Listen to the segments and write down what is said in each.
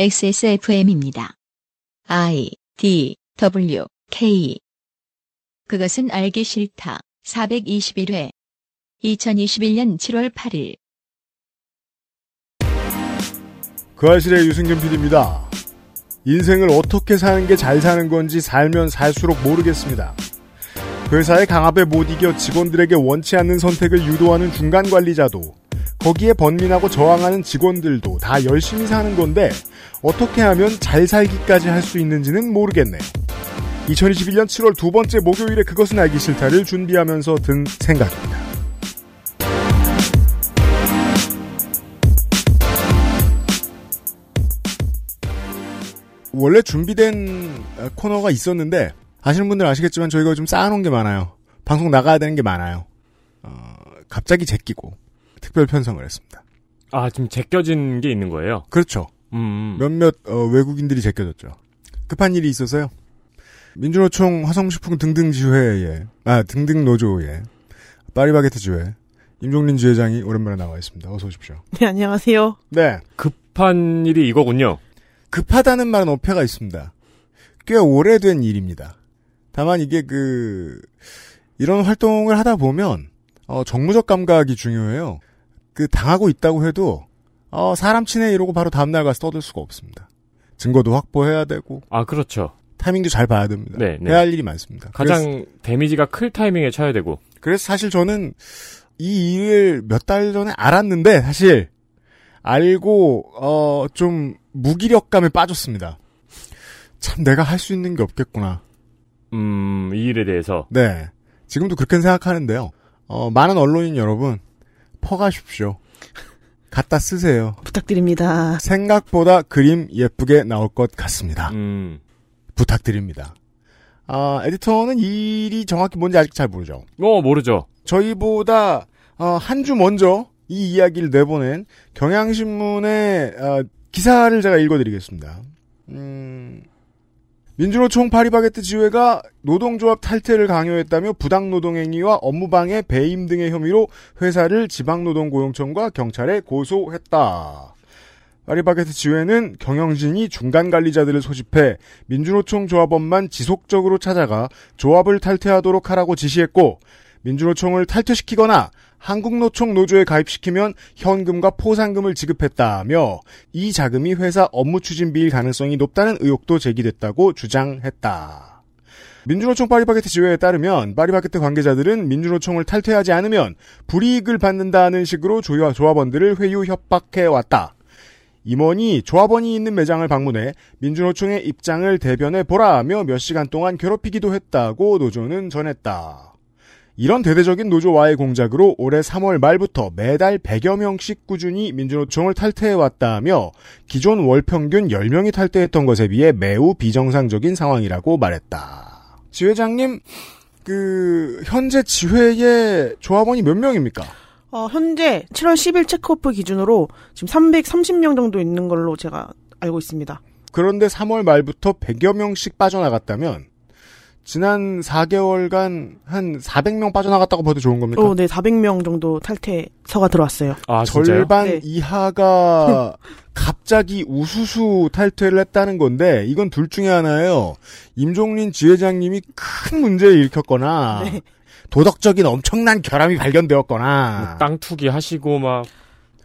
XSFM입니다. I D W K 그것은 알기 싫다. 421회 2021년 7월 8일 그 아실의 유승균 PD입니다. 인생을 어떻게 사는 게 잘 사는 건지 살면 살수록 모르겠습니다. 회사의 강압에 못 이겨 직원들에게 원치 않는 선택을 유도하는 중간 관리자도 거기에 번민하고 저항하는 직원들도 다 열심히 사는 건데 어떻게 하면 잘 살기까지 할 수 있는지는 모르겠네요. 2021년 7월 두 번째 목요일에 그것은 알기 싫다를 준비하면서 든 생각입니다. 원래 준비된 어, 코너가 있었는데 아시는 분들 아시겠지만 저희가 좀 쌓아놓은 게 많아요. 방송 나가야 되는 게 많아요. 어, 갑자기 제끼고 특별 편성을 했습니다. 아, 지금 제껴진 게 있는 거예요? 그렇죠. 음. 몇몇 어, 외국인들이 제껴졌죠. 급한 일이 있어서요. 민주노총 화성식품 등등 지회에 아 등등 노조에 파리바게트 지회 임종린 지회장이 오랜만에 나와 있습니다. 어서 오십시오. 네, 안녕하세요. 네. 급한 일이 이거군요. 급하다는 말은 어폐가 있습니다. 꽤 오래된 일입니다. 다만 이게 그 이런 활동을 하다 보면 어, 정무적 감각이 중요해요. 그 당하고 있다고 해도 어, 사람 친해 이러고 바로 다음날 가서 떠들 수가 없습니다. 증거도 확보해야 되고 아, 그렇죠. 타이밍도 잘 봐야 됩니다. 네, 네. 해야 할 일이 많습니다. 가장 그래서, 데미지가 클 타이밍에 쳐야 되고. 그래서 사실 저는 이 일을 몇 달 전에 알았는데 사실 알고 어, 좀 무기력감에 빠졌습니다. 참 내가 할 수 있는 게 없겠구나. 음, 이 일에 대해서. 네. 지금도 그렇게 생각하는데요. 어, 많은 언론인 여러분, 퍼가십시오. 갖다 쓰세요. 부탁드립니다. 생각보다 그림 예쁘게 나올 것 같습니다. 음. 부탁드립니다. 아, 에디터는 이 일이 정확히 뭔지 아직 잘 모르죠. 어, 모르죠. 저희보다 어, 한 주 먼저 이 이야기를 내보낸 경향신문의 어, 기사를 제가 읽어드리겠습니다. 음, 민주노총 파리바게트 지회가 노동조합 탈퇴를 강요했다며 부당노동행위와 업무방해, 배임 등의 혐의로 회사를 지방노동고용청과 경찰에 고소했다. 파리바게트 지회는 경영진이 중간관리자들을 소집해 민주노총 조합원만 지속적으로 찾아가 조합을 탈퇴하도록 하라고 지시했고 민주노총을 탈퇴시키거나 한국노총 노조에 가입시키면 현금과 포상금을 지급했다며 이 자금이 회사 업무 추진비일 가능성이 높다는 의혹도 제기됐다고 주장했다. 민주노총 파리바게트 지회에 따르면 파리바게트 관계자들은 민주노총을 탈퇴하지 않으면 불이익을 받는다는 식으로 조합, 조합원들을 회유 협박해왔다. 임원이 조합원이 있는 매장을 방문해 민주노총의 입장을 대변해 보라며 몇 시간 동안 괴롭히기도 했다고 노조는 전했다. 이런 대대적인 노조와의 공작으로 올해 3월 말부터 매달 100여 명씩 꾸준히 민주노총을 탈퇴해왔다며 기존 월 평균 10명이 탈퇴했던 것에 비해 매우 비정상적인 상황이라고 말했다. 지회장님, 그, 현재 지회의 조합원이 몇 명입니까? 어, 현재 7월 10일 체크오프 기준으로 지금 330명 정도 있는 걸로 제가 알고 있습니다. 그런데 3월 말부터 100여 명씩 빠져나갔다면, 지난 4개월간 한 400명 빠져나갔다고 봐도 좋은 겁니까? 어, 네, 400명 정도 탈퇴서가 들어왔어요. 아? 절반 네. 이하가 갑자기 우수수 탈퇴를 했다는 건데 이건 둘 중에 하나예요. 임종린 지회장님이 큰 문제를 일으켰거나 네. 도덕적인 엄청난 결함이 발견되었거나 뭐 땅 투기 하시고 막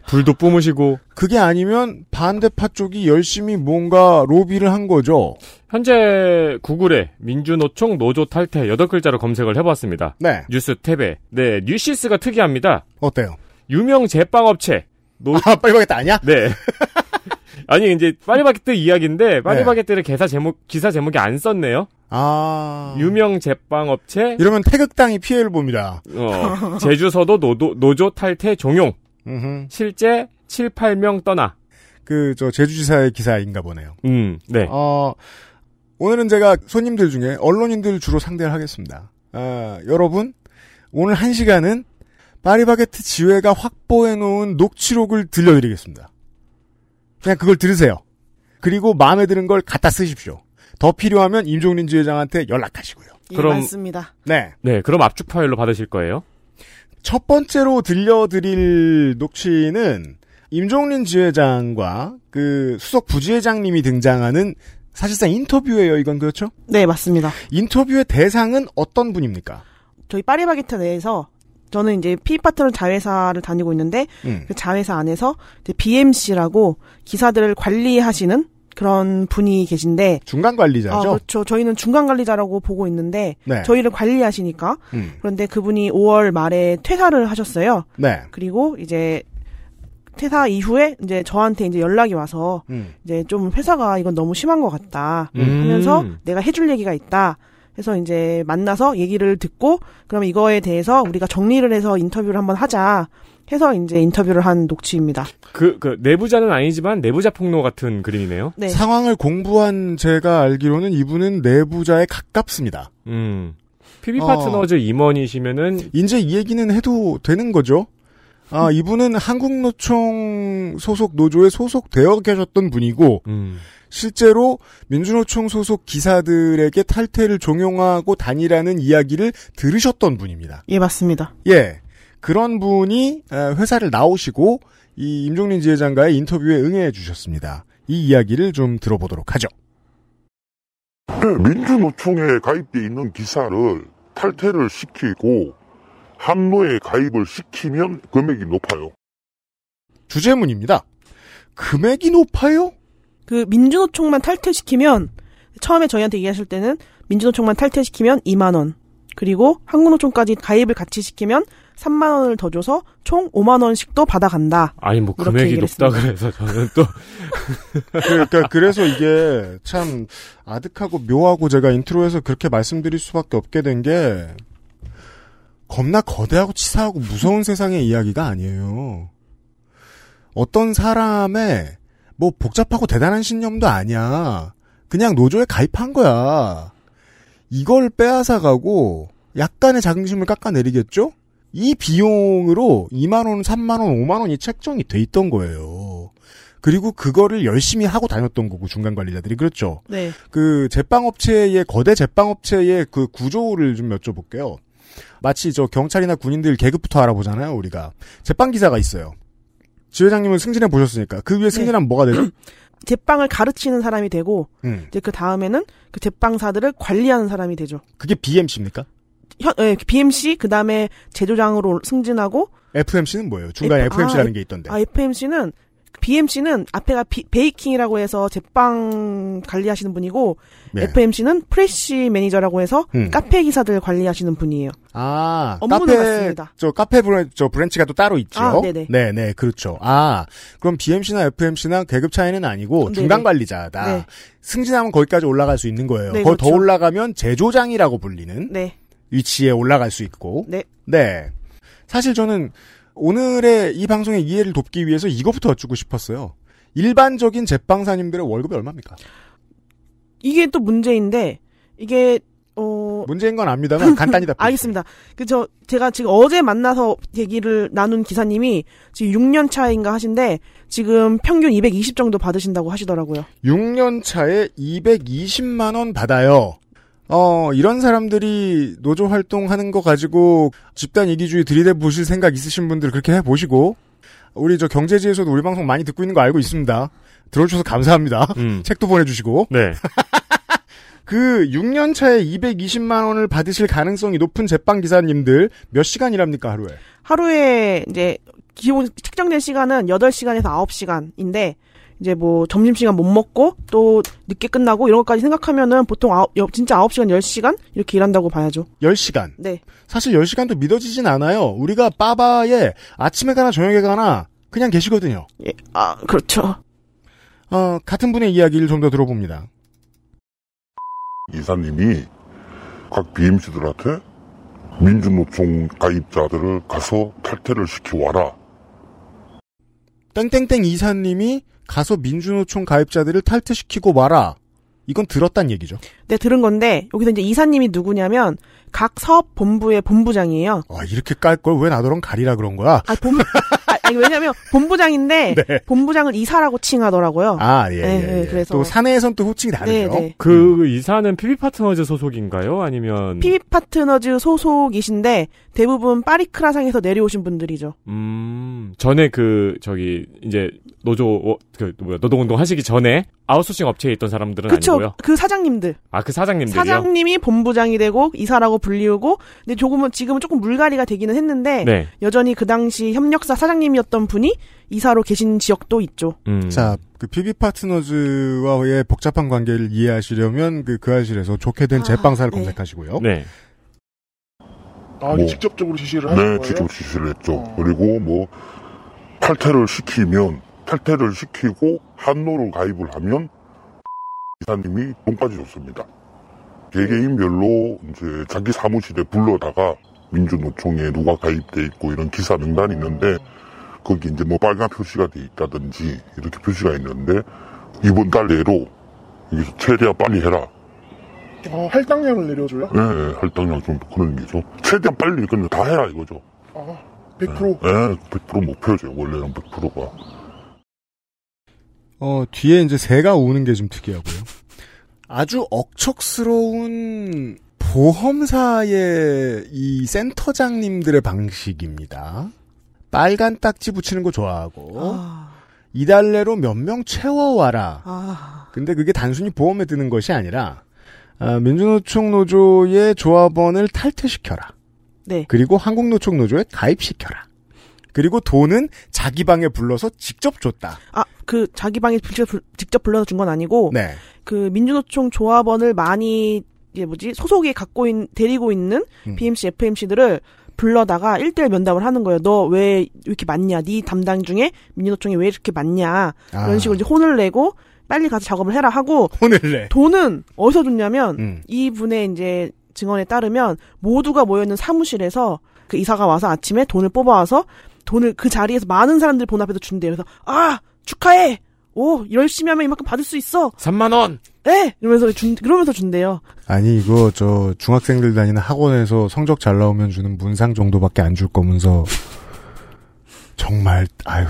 불도 뿜으시고 그게 아니면 반대파 쪽이 열심히 뭔가 로비를 한 거죠. 현재 구글에 민주노총 노조 탈퇴 8글자로 검색을 해봤습니다. 네. 뉴스 탭에 네 뉴시스가 특이합니다. 어때요? 유명 제빵업체 노 아, 빨리 가겠다 아니야? 네. 아니 이제 파리바게트 이야기인데 파리바게트를 기사 제목 기사 제목에 안 썼네요. 아. 유명 제빵업체 이러면 태극당이 피해를 봅니다. 어, 제주서도 노도, 노조 탈퇴 종용 음흠. 실제 7, 8명 떠나. 그, 저, 제주지사의 기사인가 보네요. 음, 네. 어, 오늘은 제가 손님들 중에 언론인들 주로 상대를 하겠습니다. 아, 여러분, 오늘 한 시간은 파리바게트 지회가 확보해놓은 녹취록을 들려드리겠습니다. 그냥 그걸 들으세요. 그리고 마음에 드는 걸 갖다 쓰십시오. 더 필요하면 임종린 지회장한테 연락하시고요. 예, 그럼- 맞습니다. 네. 네, 그럼 압축 파일로 받으실 거예요? 첫 번째로 들려드릴 녹취는 임종린 지회장과 그 수석 부지회장님이 등장하는 사실상 인터뷰예요. 이건 그렇죠? 네, 맞습니다. 인터뷰의 대상은 어떤 분입니까? 저희 파리바게트 내에서 저는 이제 피파트너 자회사를 다니고 있는데 음. 그 자회사 안에서 이제 BMC라고 기사들을 관리하시는 그런 분이 계신데 중간 관리자죠. 아, 그렇죠. 저희는 중간 관리자라고 보고 있는데 네. 저희를 관리하시니까 음. 그런데 그분이 5월 말에 퇴사를 하셨어요. 네. 그리고 이제 퇴사 이후에 이제 저한테 이제 연락이 와서 음. 이제 좀 회사가 이건 너무 심한 것 같다 음. 하면서 내가 해줄 얘기가 있다. 해서 이제 만나서 얘기를 듣고 그러면 이거에 대해서 우리가 정리를 해서 인터뷰를 한번 하자 해서 이제 인터뷰를 한 녹취입니다. 그, 그, 내부자는 아니지만 내부자 폭로 같은 그림이네요. 네. 상황을 공부한 제가 알기로는 이분은 내부자에 가깝습니다. 음. PB 파트너즈 임원이시면은, 이제 이 얘기는 해도 되는 거죠. 아, 이분은 한국노총 소속 노조에 소속되어 계셨던 분이고, 음. 실제로 민주노총 소속 기사들에게 탈퇴를 종용하고 다니라는 이야기를 들으셨던 분입니다. 예, 맞습니다. 예. 그런 분이 에, 회사를 나오시고 이 임종린 지회장과의 인터뷰에 응해 주셨습니다. 이 이야기를 좀 들어보도록 하죠. 네, 민주노총에 가입돼 있는 기사를 탈퇴를 시키고 한노에 가입을 시키면 금액이 높아요. 주제문입니다. 금액이 높아요? 그 민주노총만 탈퇴시키면 처음에 저희한테 얘기하실 때는 민주노총만 탈퇴시키면 2만 원 그리고 한국노총까지 가입을 같이 시키면 3만 원을 더 줘서 총 5만 원씩도 받아간다. 아니, 뭐, 금액이 높다 그래서 저는 또, 그러니까 그래서 이게 참 아득하고 묘하고 제가 intro에서 그렇게 말씀드릴 수밖에 없게 된 게 겁나 거대하고 치사하고 무서운 세상의 이야기가 아니에요. 어떤 사람의 뭐 복잡하고 대단한 신념도 아니야. 그냥 노조에 가입한 거야. 이걸 빼앗아가고 약간의 자긍심을 깎아내리겠죠? 이 비용으로 2만원, 3만원, 5만원이 책정이 돼 있던 거예요. 그리고 그거를 열심히 하고 다녔던 거고, 중간 관리자들이. 그렇죠. 네. 그 제빵업체의, 거대 제빵업체의 그 구조를 좀 여쭤볼게요. 마치 저 경찰이나 군인들 계급부터 알아보잖아요, 우리가. 제빵 기사가 있어요. 지회장님은 승진해 보셨으니까. 그 위에 승진하면 뭐가 되죠? 제빵을 가르치는 사람이 되고 음. 이제 그 다음에는 그 제빵사들을 관리하는 사람이 되죠. 그게 BMC입니까? 현, 예, BMC 그 다음에 제조장으로 승진하고 FMC는 뭐예요? 중간에 F- FMC라는 아, 게 있던데. 아 FMC는 BMC는 앞에가 B- baking이라고 해서 제빵 관리하시는 분이고 네. FMC는 fresh 매니저라고 해서 음. 카페 기사들 관리하시는 분이에요. 아, 업무는 카페, 같습니다. 저 카페 bran, 저 branch가 또 따로 있죠. 아, 네네. 네네, 그렇죠. 아, 그럼 BMC나 FMC나 계급 차이는 아니고 네네. 중간 관리자다. 네. 승진하면 거기까지 올라갈 수 있는 거예요. 네, 거기 더 그렇죠. 올라가면 제조장이라고 불리는 네, 위치에 올라갈 수 있고. 네. 네. 사실 저는 오늘의 이 방송의 이해를 돕기 위해서 이것부터 여쭙고 싶었어요. 일반적인 제빵사님들의 월급이 얼마입니까? 이게 또 문제인데 이게 어 문제인 건 압니다만 간단히 답해. 알겠습니다. 그저 제가 지금 어제 만나서 얘기를 나눈 기사님이 지금 6년 차인가 하신데 지금 평균 220 정도 받으신다고 하시더라고요. 6년 차에 220만 원 받아요. 어, 이런 사람들이 노조 활동하는 거 가지고 집단 이기주의 들이대 보실 생각 있으신 분들 그렇게 해 보시고 우리 저 경제지에서도 우리 방송 많이 듣고 있는 거 알고 있습니다. 들어주셔서 감사합니다. 음. 책도 보내주시고 네. 그 6년 차에 220만 원을 받으실 가능성이 높은 제빵 기사님들 몇 시간 일합니까 하루에? 하루에 이제 기본 책정된 시간은 8시간에서 9시간인데 이제 뭐 점심시간 못 먹고 또 늦게 끝나고 이런 것까지 생각하면은 보통 아홉, 여- 진짜 9시간 10시간 이렇게 일한다고 봐야죠. 10시간. 네. 사실 10시간도 믿어지진 않아요. 우리가 빠바에 아침에 가나 저녁에 가나 그냥 계시거든요. 예. 아, 그렇죠. 어, 같은 분의 이야기를 좀 더 들어봅니다. 이사님이 각 BMC들한테 민주노총 가입자들을 가서 탈퇴를 시켜와라. 땡땡땡 이사님이 가서 민주노총 가입자들을 탈퇴시키고 와라. 이건 들었단 얘기죠. 네, 들은 건데 여기서 이제 이사님이 누구냐면 각 사업 본부의 본부장이에요. 와, 이렇게 깔 걸 왜 나더러 가리라 그런 거야? 아, 본, 아, 아, 아니, 왜냐면 본부장인데 네. 본부장을 이사라고 칭하더라고요. 아, 예, 네, 예, 네, 예. 그래서- 또 사내에선 또 호칭이 다르죠. 네, 네. 그 이사는 PB 파트너즈 소속인가요? 아니면 PB 파트너즈 소속이신데 대부분 파리크라상에서 내려오신 분들이죠. 음 전에 그 저기 이제 노조 어, 그 뭐야 노동운동 하시기 전에 아웃소싱 업체에 있던 사람들은 그쵸? 아니고요. 그 사장님들. 아 그 사장님들이요. 사장님이 본부장이 되고 이사라고 불리우고 근데 조금은 지금은 조금 물갈이가 되기는 했는데 네. 여전히 그 당시 협력사 사장님이었던 분이 이사로 계신 지역도 있죠. 음. 자, 그 PB 파트너즈와의 복잡한 관계를 이해하시려면 그, 그 아실에서 좋게 된 아, 제빵사를 네. 검색하시고요. 네. 아, 뭐. 직접적으로 지시를 네, 거예요? 직접 지시를 했죠. 어. 그리고 뭐 탈퇴를 시키면 탈퇴를 시키고 한노를 가입을 하면 기사님이 돈까지 줬습니다. 개개인별로 이제 자기 사무실에 불러다가 민주노총에 누가 가입돼 있고 이런 기사 명단이 있는데 거기 이제 뭐 빨간 표시가 돼 있다든지 이렇게 표시가 있는데 이번 달 내로 여기서 최대한 빨리 해라. 아, 할당량을 내려줘요? 예, 예, 할당량 좀 그런 게죠. 최대한 빨리 그냥 다 해라 이거죠. 아, 100%? 예, 100% 목표죠. 원래는 100%가. 어, 뒤에 이제 새가 우는 게 좀 특이하고요. 아주 억척스러운 보험사의 이 센터장님들의 방식입니다. 빨간 딱지 붙이는 거 좋아하고, 아, 이달 내로 몇 명 채워와라. 아, 근데 그게 단순히 보험에 드는 것이 아니라, 아, 민주노총 노조의 조합원을 탈퇴시켜라. 네. 그리고 한국노총 노조에 가입시켜라. 그리고 돈은 자기 방에 불러서 직접 줬다. 아, 그 자기 방에 직접, 불- 직접 불러서 준 건 아니고 네. 그 민주노총 조합원을 많이 이제 뭐지 소속에 갖고 있 데리고 있는 음. BMC, FMC들을 불러다가 1대1 면담을 하는 거예요. 너 왜 이렇게 많냐? 네 담당 중에 민주노총이 왜 이렇게 많냐? 아, 이런 식으로 이제 혼을 내고 빨리 가서 작업을 해라 하고 혼을 내. 돈은 어디서 줬냐면 음. 이분의 이제 증언에 따르면 모두가 모여있는 사무실에서 그 이사가 와서 아침에 돈을 뽑아와서 돈을 그 자리에서 많은 사람들이 본 앞에서 준대요. 그래서 아 축하해. 오 열심히 하면 이만큼 받을 수 있어. 3만 원. 네 이러면서 준 그러면서 준대요. 아니 이거 저 중학생들 다니는 학원에서 성적 잘 나오면 주는 문상 정도밖에 안 줄 거면서 정말 아휴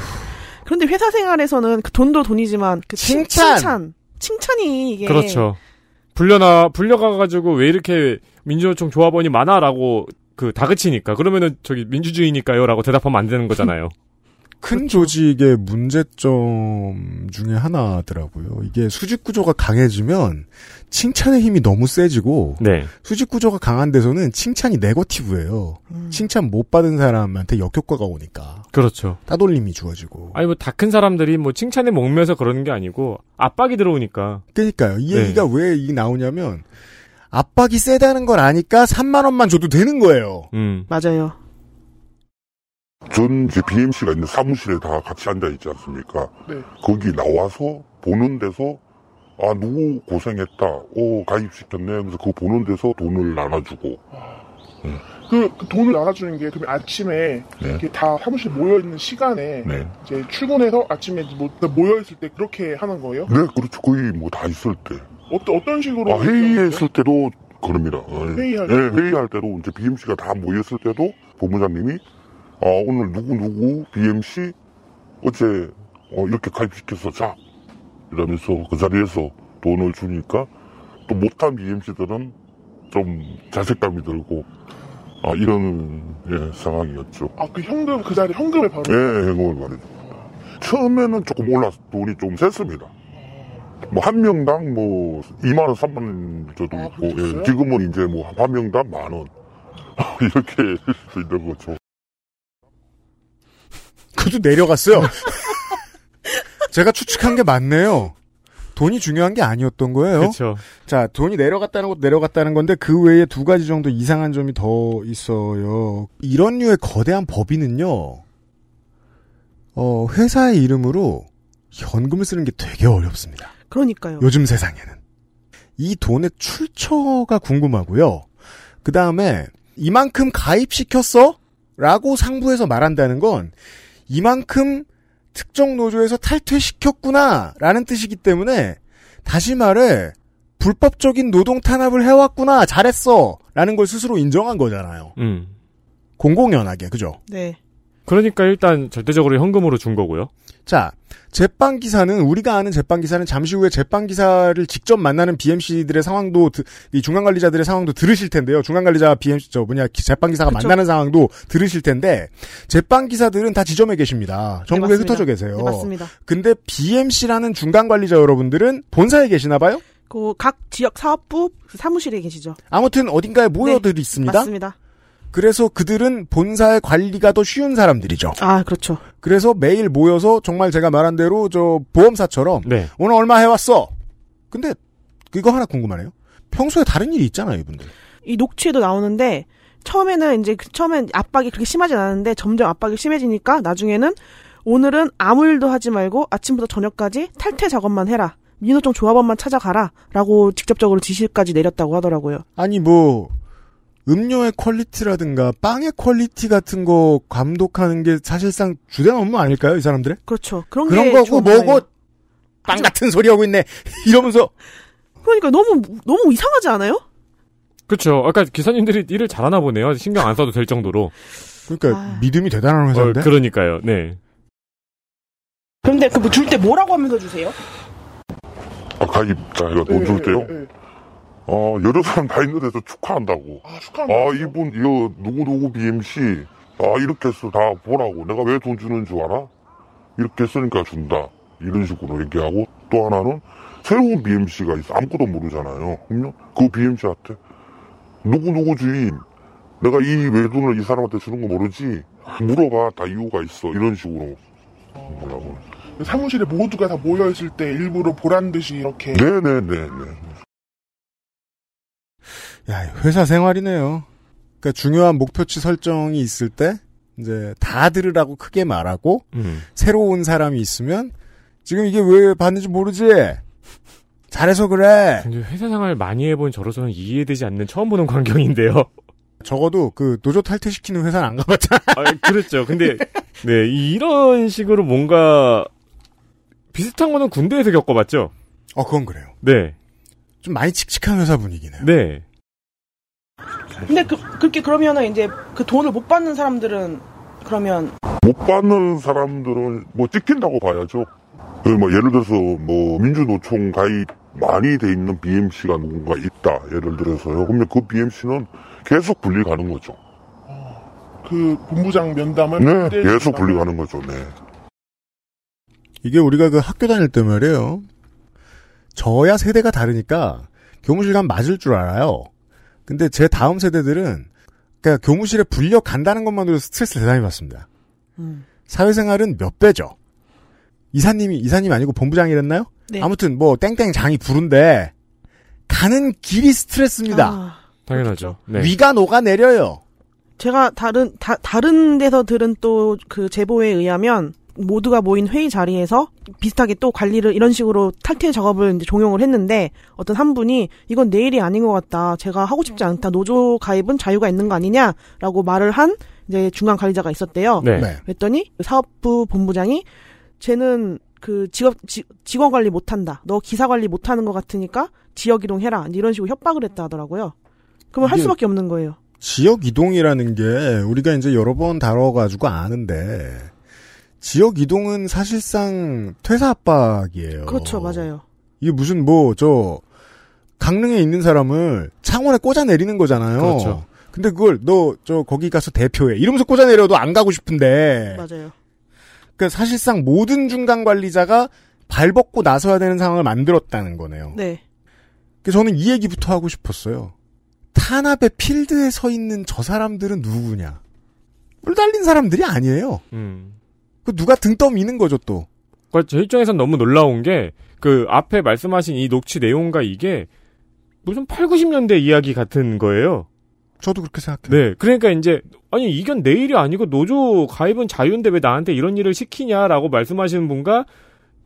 그런데 회사 생활에서는 그 돈도 돈이지만 그 칭- 칭찬! 칭찬 칭찬이 이게 그렇죠. 불려나 불려가가지고 왜 이렇게 민주노총 조합원이 많아라고 그 다그치니까 그러면은 저기 민주주의니까요라고 대답하면 안 되는 거잖아요. 큰 조직의 문제점 중에 하나더라고요. 이게 수직 구조가 강해지면 칭찬의 힘이 너무 세지고 네. 수직 구조가 강한 데서는 칭찬이 네거티브예요. 음. 칭찬 못 받은 사람한테 역효과가 오니까 그렇죠. 따돌림이 주어지고. 아니 뭐 다 큰 사람들이 뭐 칭찬에 목매서 그러는 게 아니고 압박이 들어오니까 그러니까요. 이 네. 얘기가 왜이 나오냐면 압박이 세다는 걸 아니까 3만 원만 줘도 되는 거예요. 음. 맞아요. 전 이제 BMC가 있는 사무실에 다 같이 앉아 있지 않습니까? 네. 거기 나와서 보는 데서 아 누구 고생했다. 오 가입시켰네. 그래서 그거 보는 데서 돈을 나눠주고. 그, 그 돈을 나눠주는 게, 그러면 아침에, 네. 이렇게 다 사무실 모여있는 시간에, 네. 이제 출근해서 아침에 뭐, 모여있을 때 그렇게 하는 거예요? 네, 그렇죠. 거의 뭐 다 있을 때. 어떤, 어떤 식으로? 아 회의했을 때도 그럽니다. 어, 회의할 네, 때도? 회의할 때도 이제 BMC가 다 모였을 때도 본부장님이 아 오늘 누구 누구 BMC 어제 어, 이렇게 가입시켜서 자 이러면서 그 자리에서 돈을 주니까 또 못한 BMC들은 좀 자책감이 들고 아 이런 예, 상황이었죠. 아, 그 현금, 그 자리 현금을 바로. 예, 행운을 말해줍니다. 처음에는 조금 올랐, 돈이 좀 셌습니다. 뭐, 한 명당 뭐, 2만원, 3만원 정도 아, 있고, 그랬어요? 예, 지금은 이제 뭐, 한 명당 만원. 이렇게 있는 거죠. 그도 내려갔어요. 제가 추측한 게 맞네요. 돈이 중요한 게 아니었던 거예요. 그렇죠. 자, 돈이 내려갔다는 것도 내려갔다는 건데 그 외에 두 가지 정도 이상한 점이 더 있어요. 이런 류의 거대한 법인은요. 어, 회사의 이름으로 현금을 쓰는 게 되게 어렵습니다. 그러니까요. 요즘 세상에는. 이 돈의 출처가 궁금하고요. 그 다음에 이만큼 가입시켰어? 라고 상부에서 말한다는 건 이만큼 특정 노조에서 탈퇴시켰구나 라는 뜻이기 때문에 다시 말해 불법적인 노동 탄압을 해왔구나 잘했어 라는 걸 스스로 인정한 거잖아요. 음. 공공연하게 그죠? 네. 그러니까 일단 절대적으로 현금으로 준 거고요. 자, 제빵 기사는 우리가 아는 제빵 기사는 잠시 후에 제빵 기사를 직접 만나는 BMC들의 상황도 드- 이 중간 관리자들의 상황도 들으실 텐데요. 중간 관리자 BMC 저 뭐냐 기- 제빵 기사가 그쵸. 만나는 상황도 들으실 텐데 제빵 기사들은 다 지점에 계십니다. 전국에 맞습니다. 흩어져 계세요. 네, 맞습니다. 근데 BMC라는 중간 관리자 여러분들은 본사에 계시나 봐요? 그 각 지역 사업부 사무실에 계시죠. 아무튼 어딘가에 모여들 있습니다. 맞습니다. 그래서 그들은 본사의 관리가 더 쉬운 사람들이죠. 아, 그렇죠. 그래서 매일 모여서 정말 제가 말한 대로 저 보험사처럼 네. 오늘 얼마 해왔어? 근데 그거 하나 궁금하네요. 평소에 다른 일이 있잖아요, 이분들. 이 녹취에도 나오는데 처음에는 이제 그- 처음엔 압박이 그렇게 심하진 않았는데 점점 압박이 심해지니까 나중에는 오늘은 아무 일도 하지 말고 아침부터 저녁까지 탈퇴 작업만 해라. 민노총 조합원만 찾아가라 라고 직접적으로 지시까지 내렸다고 하더라고요. 아니 뭐 음료의 quality라든가 빵의 quality 같은 거 감독하는 게 사실상 주된 업무 아닐까요, 이 사람들의? 그렇죠. 그런, 그런 게 거고 뭐고. 빵 같은 소리 하고 있네. 이러면서 그러니까 너무 너무 이상하지 않아요? 그렇죠. 아까 기사님들이 일을 잘하나 보네요. 신경 안 써도 될 정도로. 그러니까 아. 믿음이 대단한 어, 회사인데. 그러니까요. 네. 근데 그 줄 때 뭐라고 하면서 주세요? 아, 가입자가 돈줄 때요? 예, 예. 어, 여러 사람 다 있는 데서 축하한다고. 아, 축하합니다. 아, 이분, 이거, 누구누구 BMC, 아, 이렇게 해서 다 보라고. 내가 왜 돈 주는 줄 알아? 이렇게 쓰니까 준다. 이런 식으로 얘기하고, 또 하나는, 새로운 BMC가 있어. 아무것도 모르잖아요. 그러면 그 BMC한테, 누구누구 주인, 내가 이 외돈을 이 사람한테 주는 거 모르지? 물어봐. 다 이유가 있어. 이런 식으로. 뭐라고. 사무실에 모두가 다 모여있을 때 일부러 보란 듯이 이렇게. 네네네네. 야, 회사 생활이네요. 그러니까 중요한 목표치 설정이 있을 때 이제 다 들으라고 크게 말하고 음. 새로운 사람이 있으면 지금 이게 왜 받는지 모르지? 잘해서 그래. 근데 회사 생활 많이 해본 저로서는 이해되지 않는 처음 보는 광경인데요. 적어도 그 노조 탈퇴시키는 회사는 안 가봤잖아. 아, 그렇죠. 근데 네 이런 식으로 뭔가 비슷한 거는 군대에서 겪어봤죠. 어, 그건 그래요. 네, 좀 많이 칙칙한 회사 분위기네요. 네. 근데 그, 그렇게 그러면은 이제 그 돈을 못 받는 사람들은 그러면 못 받는 사람들은 뭐 찍힌다고 봐야죠. 그뭐 예를 들어서 뭐 민주노총 가입 많이 돼 있는 BMC가 누군가 있다. 예를 들어서요. 그러면 그 BMC는 계속 분리 가는 거죠. 그 본부장 면담을. 네, 계속 분리 가는 거죠. 네. 이게 우리가 그 학교 다닐 때 말이에요. 저야 세대가 다르니까 교무실 가면 맞을 줄 알아요. 근데 제 다음 세대들은 그러니까 교무실에 불려 간다는 것만으로 스트레스를 대단히 받습니다. 음. 사회생활은 몇 배죠. 이사님이 이사님 아니고 본부장이랬나요? 네. 아무튼 뭐 땡땡 장이 부른데 가는 길이 스트레스입니다. 아, 당연하죠. 네. 위가 녹아 내려요. 제가 다른 다, 다른 데서 들은 또 그 제보에 의하면 모두가 모인 회의 자리에서 비슷하게 또 관리를 이런 식으로 탈퇴 작업을 이제 종용을 했는데 어떤 한 분이 이건 내 일이 아닌 것 같다. 제가 하고 싶지 않다. 노조 가입은 자유가 있는 거 아니냐라고 말을 한 이제 중간 관리자가 있었대요. 네. 네. 그랬더니 사업부 본부장이 쟤는 그 직업 지- 직원 관리 못한다. 너 기사 관리 못하는 것 같으니까 지역 이동해라. 이런 식으로 협박을 했다 하더라고요. 그러면 할 수밖에 없는 거예요. 지역 이동이라는 게 우리가 이제 여러 번 다뤄가지고 아는데 지역 이동은 사실상 퇴사 압박이에요. 그렇죠, 맞아요. 이게 무슨 뭐 저 강릉에 있는 사람을 창원에 꽂아 내리는 거잖아요. 그렇죠. 근데 그걸 너 저 거기 가서 대표해 이러면서 꽂아 내려도 안 가고 싶은데. 맞아요. 그러니까 사실상 모든 중간 관리자가 발벗고 나서야 되는 상황을 만들었다는 거네요. 네. 그래서 저는 이 얘기부터 하고 싶었어요. 탄압의 필드에 서 있는 저 사람들은 누구냐? 물 달린 사람들이 아니에요. 음. 그 누가 등 떠미는 거죠 또. 그러니까 제 입장에선 너무 놀라운 게 그 앞에 말씀하신 이 녹취 내용과 이게 무슨 8, 90년대 이야기 같은 거예요. 저도 그렇게 생각해요. 네. 그러니까 이제 아니 이건 내 일이 아니고 노조 가입은 자유인데 왜 나한테 이런 일을 시키냐라고 말씀하시는 분과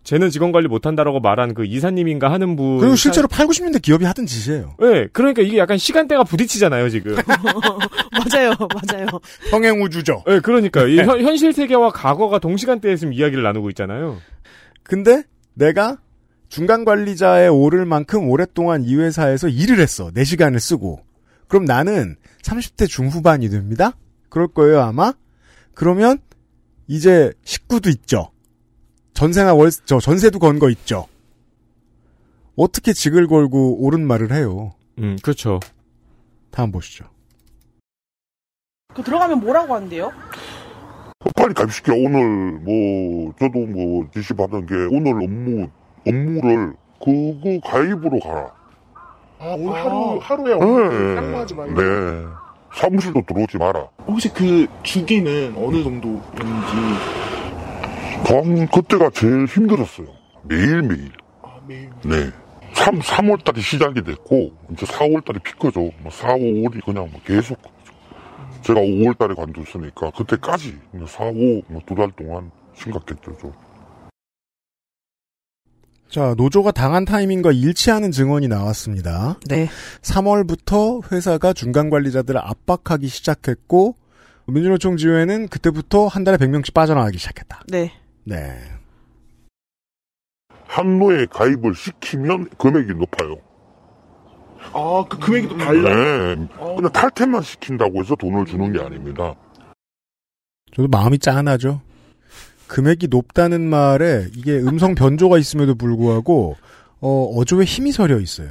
쟤는 직원 관리 못한다라고 말한 그 이사님인가 하는 분. 그리고 실제로 8, 90년대 기업이 하던 짓이에요. 네. 그러니까 이게 약간 시간대가 부딪히잖아요 지금. 맞아요, 맞아요. 평행우주죠. 네. 그러니까 이 현, 현실 세계와 과거가 동시간대에 지금 이야기를 나누고 있잖아요. 근데 내가 중간 관리자에 오를 만큼 오랫동안 이 회사에서 일을 했어. 4시간을 쓰고. 그럼 나는 30대 중후반이 됩니다? 그럴 거예요, 아마? 그러면 이제 식구도 있죠. 전세나 월, 저 전세도 건 거 있죠. 어떻게 직을 걸고 옳은 말을 해요. 음, 그렇죠. 다음 보시죠. 그 들어가면 뭐라고 한대요? 빨리 가입시켜. 오늘 뭐 저도 뭐 지시 받은 게 오늘 업무 업무를 그거 가입으로 가라. 아, 오늘 아. 하루, 하루에 네. 업무 쌍마하지 말고. 네. 사무실도 들어오지 마라. 혹시 그 주기는 어느 정도였는지. 전 그때가 제일 힘들었어요. 매일매일. 아, 매일. 네. 3, 3월 달이 시작이 됐고, 이제 4월 달이 피크죠. 뭐 4, 5, 5이 그냥 뭐 계속. 제가 5월 달에 관뒀으니까, 그때까지, 4, 5, 뭐두 달 동안 심각했죠, 좀. 자, 노조가 당한 타이밍과 일치하는 증언이 나왔습니다. 네. 3월부터 회사가 중간 관리자들을 압박하기 시작했고 민주노총 지회는 그때부터 한 달에 100명씩 빠져나가기 시작했다. 네. 네. 한노에 가입을 시키면 금액이 높아요. 아, 그 금액이 또 달라. 네. 어. 그냥 탈퇴만 시킨다고 해서 돈을 주는 게 아닙니다. 저도 마음이 짠하죠. 금액이 높다는 말에 이게 음성 변조가 있음에도 불구하고 어, 어조에 힘이 서려 있어요.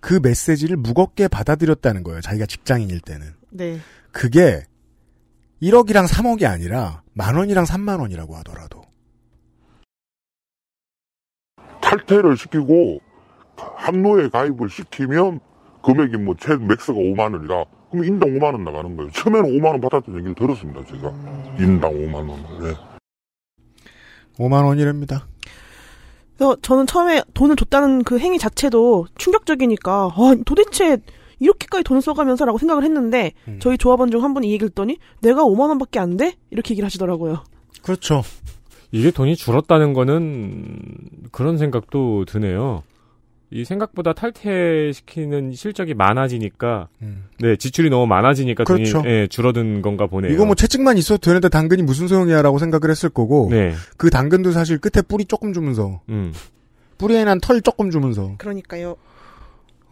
그 메시지를 무겁게 받아들였다는 거예요. 자기가 직장인일 때는. 네. 그게 1억이랑 3억이 아니라 만 원이랑 3만 원이라고 하더라도 탈퇴를 시키고 한노에 가입을 시키면 금액이 뭐 최 max가 5만 원이라 그럼 인당 5만 원 나가는 거예요. 처음에는 5만 원 받았던 얘기를 들었습니다. 제가 인당 5만 원. 네. 5만 원이랍니다. 그래서 저는 처음에 돈을 줬다는 그 행위 자체도 충격적이니까 아, 도대체 이렇게까지 돈을 써가면서라고 생각을 했는데 음. 저희 조합원 중 한 분이 이 얘기를 했더니 내가 5만 원밖에 안 돼? 이렇게 얘기를 하시더라고요. 그렇죠. 이게 돈이 줄었다는 거는 그런 생각도 드네요. 이 생각보다 탈퇴시키는 실적이 많아지니까 음. 네 지출이 너무 많아지니까 그렇죠. 돈이 예, 줄어든 건가 보네요. 이거 뭐 채찍만 있어도 되는데 당근이 무슨 소용이야라고 생각을 했을 거고 네, 그 당근도 사실 끝에 뿌리 조금 주면서 음. 뿌리에 난 털 조금 주면서 그러니까요.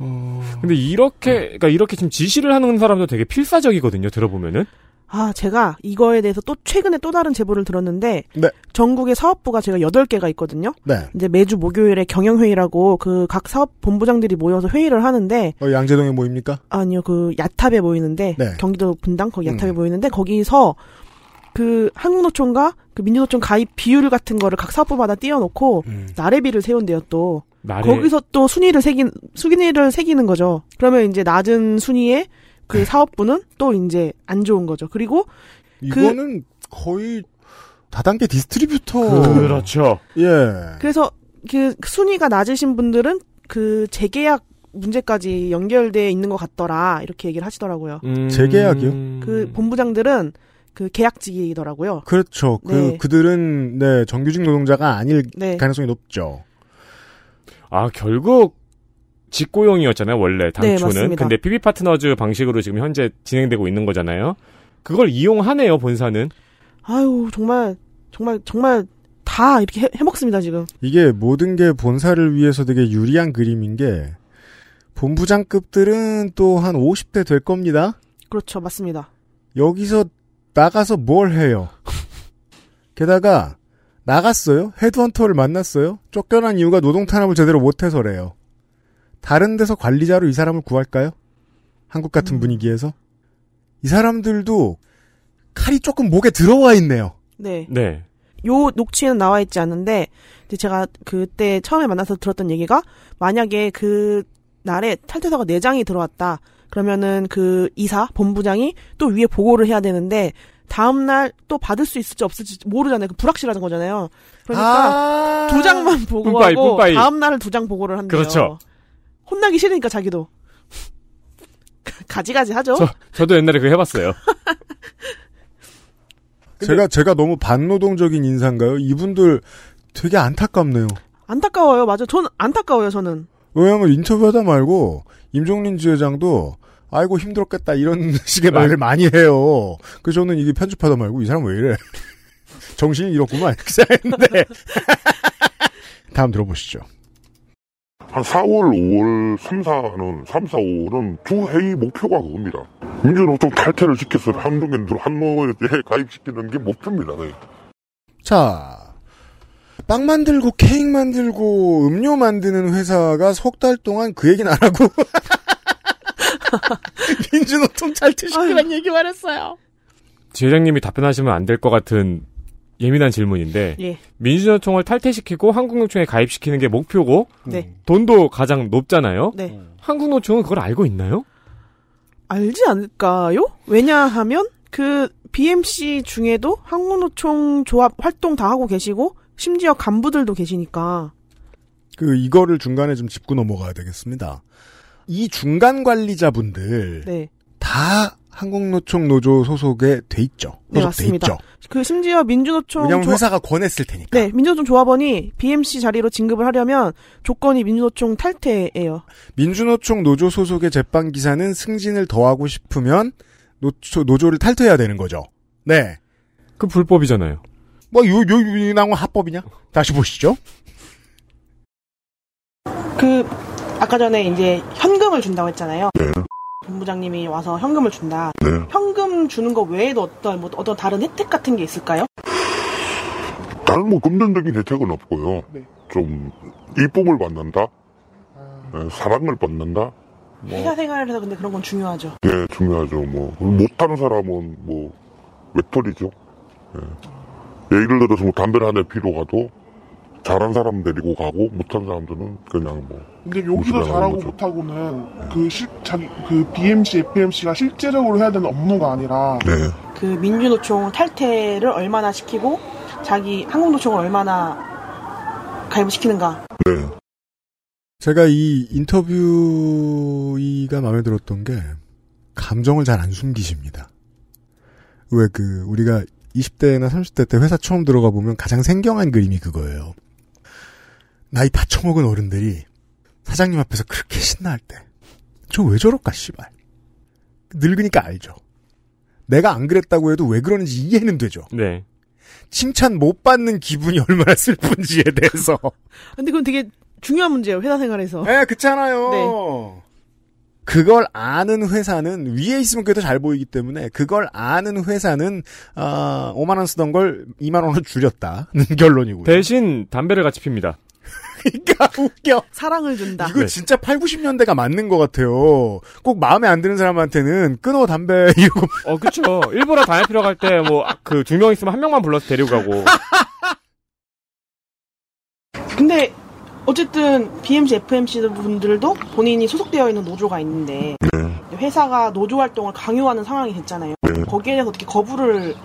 어... 근데 이렇게 그러니까 이렇게 지금 지시를 하는 사람도 되게 필사적이거든요. 들어보면은 아, 제가 이거에 대해서 또 최근에 또 다른 제보를 들었는데 네. 전국에 사업부가 제가 8개가 있거든요. 네. 이제 매주 목요일에 경영 회의라고 그 각 사업 본부장들이 모여서 회의를 하는데 어, 양재동에 모입니까? 아니요 그 야탑에 모이는데 네. 경기도 분당 거기 야탑에 음. 모이는데 거기서 그 한국노총과 그 민주노총 가입 비율 같은 거를 각 사업부마다 띄워놓고 음. 나래비를 세운대요 또 나래 거기서 또 순위를 매긴 순위를 매기는 거죠. 그러면 이제 낮은 순위의 그 사업부는 또 이제 안 좋은 거죠. 그리고 이거는 거의 다단계 distributor 그렇죠. 예. 그래서 그 순위가 낮으신 분들은 그 재계약 문제까지 연결돼 있는 것 같더라 이렇게 얘기를 하시더라고요. 음... 재계약이요? 그 본부장들은 그 계약직이더라고요. 그렇죠. 그 네. 그들은 네 정규직 노동자가 아닐 네, 가능성이 높죠. 아 결국 직고용이었잖아요 원래 네, 당초는. 맞습니다. 근데 PB 파트너즈 방식으로 지금 현재 진행되고 있는 거잖아요. 그걸 이용하네요 본사는. 아유 정말 정말 정말 다 이렇게 해, 해먹습니다 지금. 이게 모든 게 본사를 위해서 되게 유리한 그림인 게 본부장급들은 또 한 50대 될 겁니다. 그렇죠 맞습니다. 여기서 나가서 뭘 해요? 게다가 나갔어요. 헤드헌터를 만났어요. 쫓겨난 이유가 노동 탄압을 제대로 못해서래요. 다른 데서 관리자로 이 사람을 구할까요? 한국 같은 음. 분위기에서 이 사람들도 칼이 조금 목에 들어와 있네요. 네. 네. 요 녹취에는 나와 있지 않은데 제가 그때 처음에 만나서 들었던 얘기가 만약에 그 날에 탈퇴서가 4장이 들어왔다. 그러면은 그 이사 본부장이 또 위에 보고를 해야 되는데 다음 날 또 받을 수 있을지 없을지 모르잖아요. 그 불확실하다는 거잖아요. 그러니까 아~ 두 장만 보고하고 뿜빠이. 다음 날을 두 장 보고를 한대요. 그렇죠. 혼나기 싫으니까 자기도 가지가지 하죠. 저 저도 옛날에 그거 해봤어요. 제가 제가 너무 반노동적인 인사인가요? 이분들 되게 안타깝네요. 안타까워요. 맞아. 저는 안타까워요. 저는. 왜냐하면 인터뷰하다 말고 임종린 지회장도 아이고 힘들었겠다 이런 식의 말을 많이 해요. 그래서 저는 이게 편집하다 말고 이 사람 왜 이래? 정신이 이렇구만 이렇게 생각했는데 다음 들어보시죠. 한 4월, 5월, 3, 4는, 3, 4, 5는 두 회의 목표가 그겁니다. 민주노총 탈퇴를 시켜서 한동현들 한노에 가입시키는 게 목표입니다. 네. 자, 빵 만들고 케이크 만들고 음료 만드는 회사가 석 달 동안 그 얘기는 안 하고 민주노총 탈퇴시키란 얘기만 했어요. 지회장님이 답변하시면 안 될 것 같은 예민한 질문인데 예. 민주노총을 탈퇴시키고 한국노총에 가입시키는 게 목표고 네. 돈도 가장 높잖아요. 네. 한국노총은 그걸 알고 있나요? 알지 않을까요? 왜냐하면 그 BMC 중에도 한국노총 조합 활동 다 하고 계시고 심지어 간부들도 계시니까 그 이거를 중간에 좀 짚고 넘어가야 되겠습니다. 이 중간 관리자분들 네. 다 한국노총 노조 소속에 돼 있죠. 네, 맞습니다. 있죠. 그 심지어 민주노총 왜냐하면 조합- 회사가 권했을 테니까. 네, 민주노총 조합원이 BMC 자리로 진급을 하려면 조건이 민주노총 탈퇴예요. 민주노총 노조 소속의 제빵 기사는 승진을 더 하고 싶으면 노조, 노조를 탈퇴해야 되는 거죠. 네. 그 불법이잖아요. 뭐, 요, 요, 요, 나온 건 합법이냐? 다시 보시죠. 그 아까 전에 이제 현금을 준다고 했잖아요. 본부장님이 와서 현금을 준다. 네. 현금 주는 거 외에도 어떤 뭐 어떤 다른 혜택 같은 게 있을까요? 다른 뭐 금전적인 혜택은 없고요. 네. 좀 이쁨을 받는다, 네, 사랑을 받는다. 회사 생활에서 근데 그런 건 중요하죠. 예, 중요하죠. 뭐 못하는 사람은 뭐 외톨이죠. 예. 예를 들어서 뭐 담배를 한 대 피러 가도 잘한 사람 데리고 가고 못한 사람들은 그냥 뭐 근데 여기서 잘하고 거죠. 못하고는 그 실, 자기, 그 BMC, FMC가 실제적으로 해야 되는 업무가 아니라 네. 그 민주노총 탈퇴를 얼마나 시키고 자기 한국노총을 얼마나 가입을 시키는가. 네. 제가 이 인터뷰이가 마음에 들었던 게 감정을 잘 안 숨기십니다. 왜 그 우리가 20대나 30대 때 회사 처음 들어가 보면 가장 생경한 그림이 그거예요. 나이 다 처먹은 어른들이 사장님 앞에서 그렇게 신나할 때. 저 왜 저럴까 씨발. 늙으니까 알죠. 내가 안 그랬다고 해도 왜 그러는지 이해는 되죠. 네. 칭찬 못 받는 기분이 얼마나 슬픈지에 대해서. 근데 그건 되게 중요한 문제예요. 회사 생활에서. 예, 그렇잖아요. 네. 그걸 아는 회사는 위에 있으면 그래도 잘 보이기 때문에 그걸 아는 회사는 아 5만 원 쓰던 걸 2만 원으로 줄였다는 결론이고요. 대신 담배를 같이 핍니다. 그러니까 웃겨. 사랑을 준다. 이거 네. 진짜 8, 90년대가 맞는 것 같아요. 꼭 마음에 안 드는 사람한테는 끊어 담배 이러고 어, 그쵸. 일부러 담배 피러 갈 때, 뭐, 그 두 명 있으면 한 명만 불러서 데리고 가고. 근데 어쨌든 BMC, FMC 분들도 본인이 소속되어 있는 노조가 있는데 네. 회사가 노조 활동을 강요하는 상황이 됐잖아요. 네. 거기에 대해서 어떻게 거부를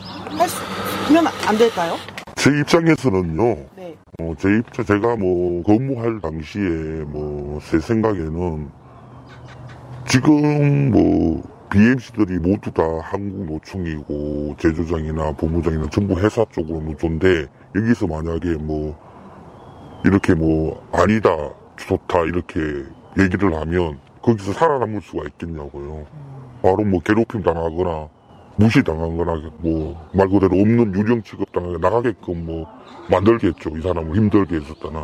하면 안 될까요? 제 입장에서는요. 네. 어, 제 입장 제가 뭐 근무할 당시에 뭐 제 생각에는 지금 뭐 BMC들이 모두 다 한국 노총이고 제조장이나 본부장이나 전부 회사 쪽으로 노조인데 여기서 만약에 뭐 이렇게 뭐 아니다 좋다 이렇게 얘기를 하면 거기서 살아남을 수가 있겠냐고요. 바로 뭐 괴롭힘 당하거나 무시당하거나 뭐 말 그대로 없는 유령 취급 당하게 나가게끔 뭐 만들겠죠. 이 사람을 힘들게 했었다나.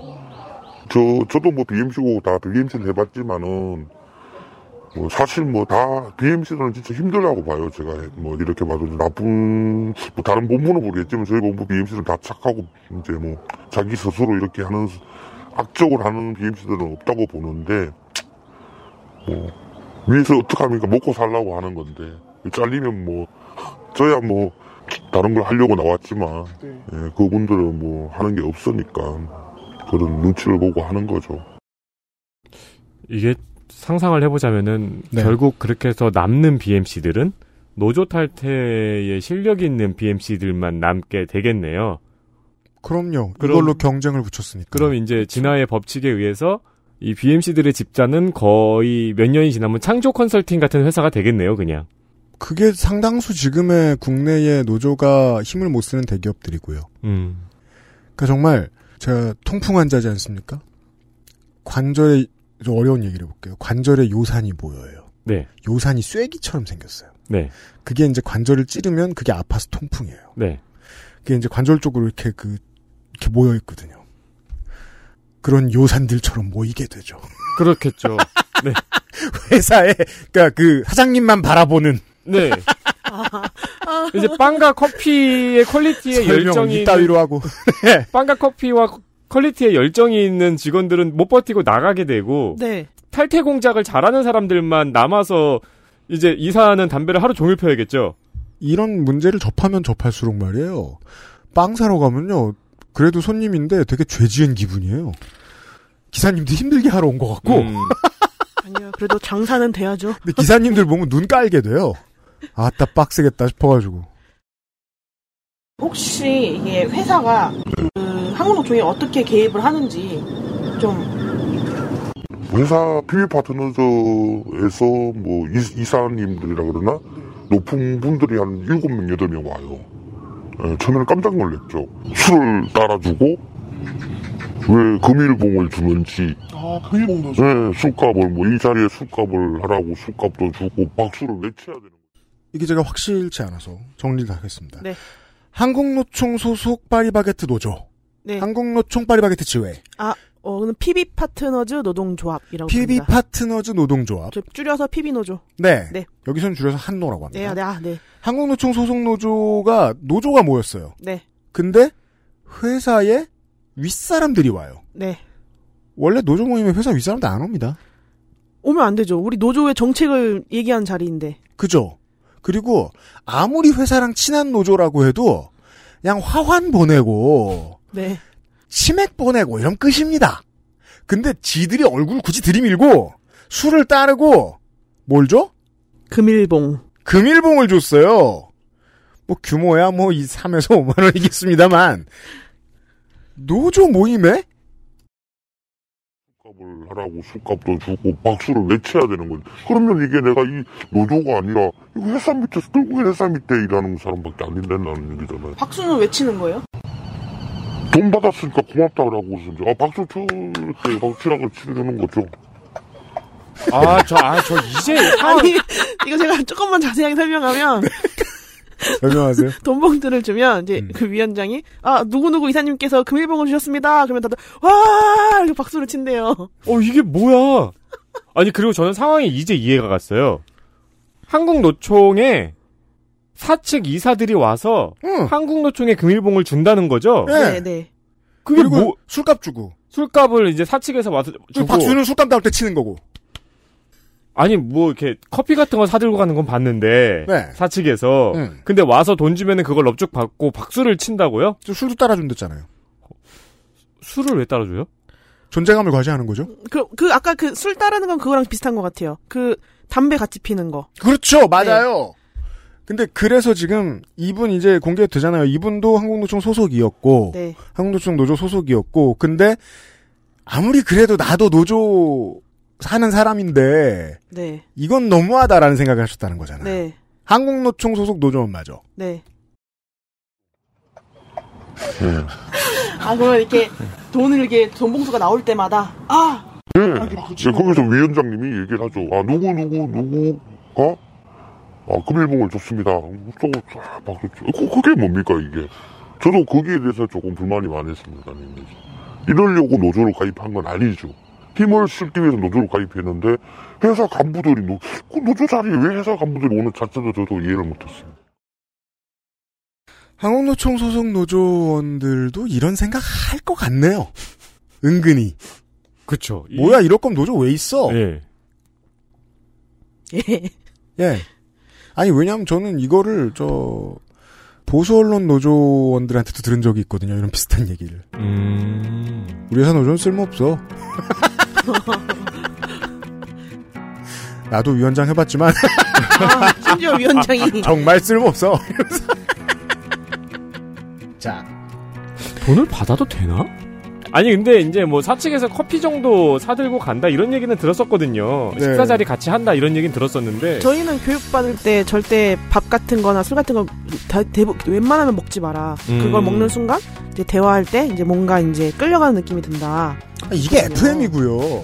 저 저도 뭐 BMC고 다 BMC를 해봤지만은 뭐 사실 뭐 다 BMC는 진짜 힘들다고 봐요. 제가 뭐 이렇게 봐도 나쁜 뭐 다른 본부는 모르겠지만 저희 본부 BMC는 다 착하고 이제 뭐 자기 스스로 이렇게 하는 악적으로 하는 BMC들은 없다고 보는데 뭐 위에서 어떻게 합니까? 먹고 살라고 하는 건데 잘리면 뭐 저야 뭐 다른 걸 하려고 나왔지만 네. 예, 그분들은 뭐 하는 게 없으니까 그런 눈치를 보고 하는 거죠. 이게 상상을 해보자면은, 네. 결국 그렇게 해서 남는 BMC들은 노조 탈퇴에 실력 있는 BMC들만 남게 되겠네요. 그럼요. 그럼- 이걸로 경쟁을 붙였으니까. 그럼 이제 진화의 법칙에 의해서 이 BMC들의 집단은 거의 몇 년이 지나면 창조 컨설팅 같은 회사가 되겠네요, 그냥. 그게 상당수 지금의 국내의 노조가 힘을 못 쓰는 대기업들이고요. 음. 그러니까 정말 제가 통풍 환자지 않습니까? 관절에 좀 어려운 얘기를 해볼게요. 관절에 요산이 보여요. 네, 요산이 쐐기처럼 생겼어요. 네, 그게 이제 관절을 찌르면 그게 아파서 통풍이에요. 네. 그게 이제 관절 쪽으로 이렇게 그 이렇게 모여 있거든요. 그런 요산들처럼 모이게 되죠. 그렇겠죠. 회사에 그러니까 그 사장님만 바라보는 네. 이제 빵과 커피의 quality에 설명을 열정이 이따위로 하고. 빵과 커피와 quality에 열정이 있는 직원들은 못 버티고 나가게 되고 네. 탈퇴 공작을 잘하는 사람들만 남아서 이제 이사하는 담배를 하루 종일 펴야겠죠. 이런 문제를 접하면 접할수록 말이에요. 빵 사러 가면요. 그래도 손님인데 되게 죄 지은 기분이에요. 기사님도 힘들게 하러 온 것 같고, 음. 아니요. 그래도 장사는 돼야죠. 근데 기사님들 보면 눈 깔게 돼요. 아따 빡세겠다 싶어가지고. 혹시 이게 회사가 그 한국노총이 어떻게 개입을 하는지 좀 회사 PB 파트너즈에서 뭐 이, 사님들이라 그러나 높은 분들이 한 7명, 8명 와요. 예, 처음에는 깜짝 놀랐죠. 술을 따라주고 왜 금일봉을 주는지 아, 금일봉도 죠 예, 술값을 뭐 이 자리에 술값을 하라고 술값도 주고 박수를 외쳐야 되는 거예요. 이게 제가 확실치 않아서 정리를 하겠습니다. 네. 한국노총 소속 파리바게트 노조. 네. 한국노총 파리바게트 지회. 어, 그는 PB 파트너즈 노동조합이라고 PB 합니다. 파트너즈 노동조합. 저 줄여서 PB 노조. 네. 네. 여기선 줄여서 한노라고 합니다. 네, 네, 아, 네. 한국노총 소속 노조가 노조가 모였어요. 네. 근데 회사에 윗사람들이 와요. 네. 원래 노조 모임에 회사 윗사람들 안 옵니다. 오면 안 되죠. 우리 노조의 정책을 얘기한 자리인데. 그죠? 그리고 아무리 회사랑 친한 노조라고 해도 그냥 화환 보내고 네. 치맥 보내고 이런 끝입니다. 근데 지들이 얼굴 굳이 들이밀고 술을 따르고 뭘 줘? 금일봉. 금일봉을 줬어요. 뭐 규모야 뭐 이 3에서 5만 원이겠습니다만 노조 모임에 술값을 하라고 술값도 주고 박수를 외쳐야 되는 거지. 그러면 이게 내가 이 노조가 아니라 이 회사 밑에서 뚫고 회사 밑에 일하는 사람밖에 안 된다는 얘기잖아요. 박수는 외치는 거예요? 돈 받았으니까 고맙다라고 이제 아 박수 칠때 박수 치라고 치는 거죠. 아, 저, 아, 저 이제 아니, 이거 제가 조금만 자세하게 설명하면, 설명하세요. 돈봉투를 주면, 이제 음. 그 위원장이, 아, 누구 누구 이사님께서 금일봉을 주셨습니다. 그러면 다들, 와! 이렇게 박수를 친대요. 어, 이게 뭐야? 아니, 그리고 저는 상황이 이제 이해가 갔어요. 한국 노총에 사측 이사들이 와서 응. 한국노총에 금일봉을 준다는 거죠? 네. 네, 네. 그게 그리고 뭐, 술값 주고 술값을 이제 사측에서 와서 주고. 박수는 술값 나올 때 치는 거고. 아니, 뭐, 이렇게 커피 같은 거 사들고 가는 건 봤는데. 네. 사측에서. 응. 근데 와서 돈 주면은 그걸 넙죽 받고 박수를 친다고요? 저 술도 따라준댔잖아요. 술을 왜 따라줘요? 존재감을 과시하는 거죠. 그, 그, 아까 그 술 따르는 건 그거랑 비슷한 것 같아요. 그, 담배 같이 피는 거. 그렇죠, 맞아요. 근데 그래서 지금 이분 이제 공개되잖아요. 이분도 한국노총 소속이었고 네. 한국노총 노조 소속이었고 근데 아무리 그래도 나도 노조 사는 사람인데 네. 이건 너무하다라는 생각을 하셨다는 거잖아요. 네. 한국노총 소속 노조원 맞아. 네. 예. 아, 그러면 이렇게 돈을 이렇게 돈 봉투가 나올 때마다, 아! 예. 예, 거기서 위원장님이 얘기를 하죠. 아 누구 누구 누구가 아 금일봉을 줬습니다. 저거 쫙 박수 쳐. 그- 그게 뭡니까 이게? 저도 거기에 대해서 조금 불만이 많았습니다. 이러려고 노조를 가입한 건 아니죠. 힘을 쓰기 위해서 노조를 가입했는데 회사 간부들이 노, 그 노조 자리에 왜 회사 간부들이 오는 자체도 저도 이해를 못했습니다. 한국노총 소속 노조원들도 이런 생각 할 것 같네요. 은근히. 그쵸. 이- 뭐야 이럴 거면 노조 왜 있어? 예. 예. 예. 아니 왜냐하면 저는 이거를 저 보수 언론 노조원들한테도 들은 적이 있거든요. 이런 비슷한 얘기를. 음. 우리 회사 노조는 쓸모없어. 나도 위원장 해봤지만 아, 심지어 위원장이. 정말 쓸모없어. 이러면서. 자, 돈을 받아도 되나? 아니 근데 이제 뭐 사측에서 커피 정도 사들고 간다 이런 얘기는 들었었거든요. 네. 식사 자리 같이 한다 이런 얘기는 들었었는데. 저희는 교육받을 때 절대 밥 같은 거나 술 같은 거 다, 대부, 웬만하면 먹지 마라. 그걸 음. 먹는 순간, 이제 대화할 때, 이제 뭔가 이제 끌려가는 느낌이 든다. 이게 그렇군요. FM이고요.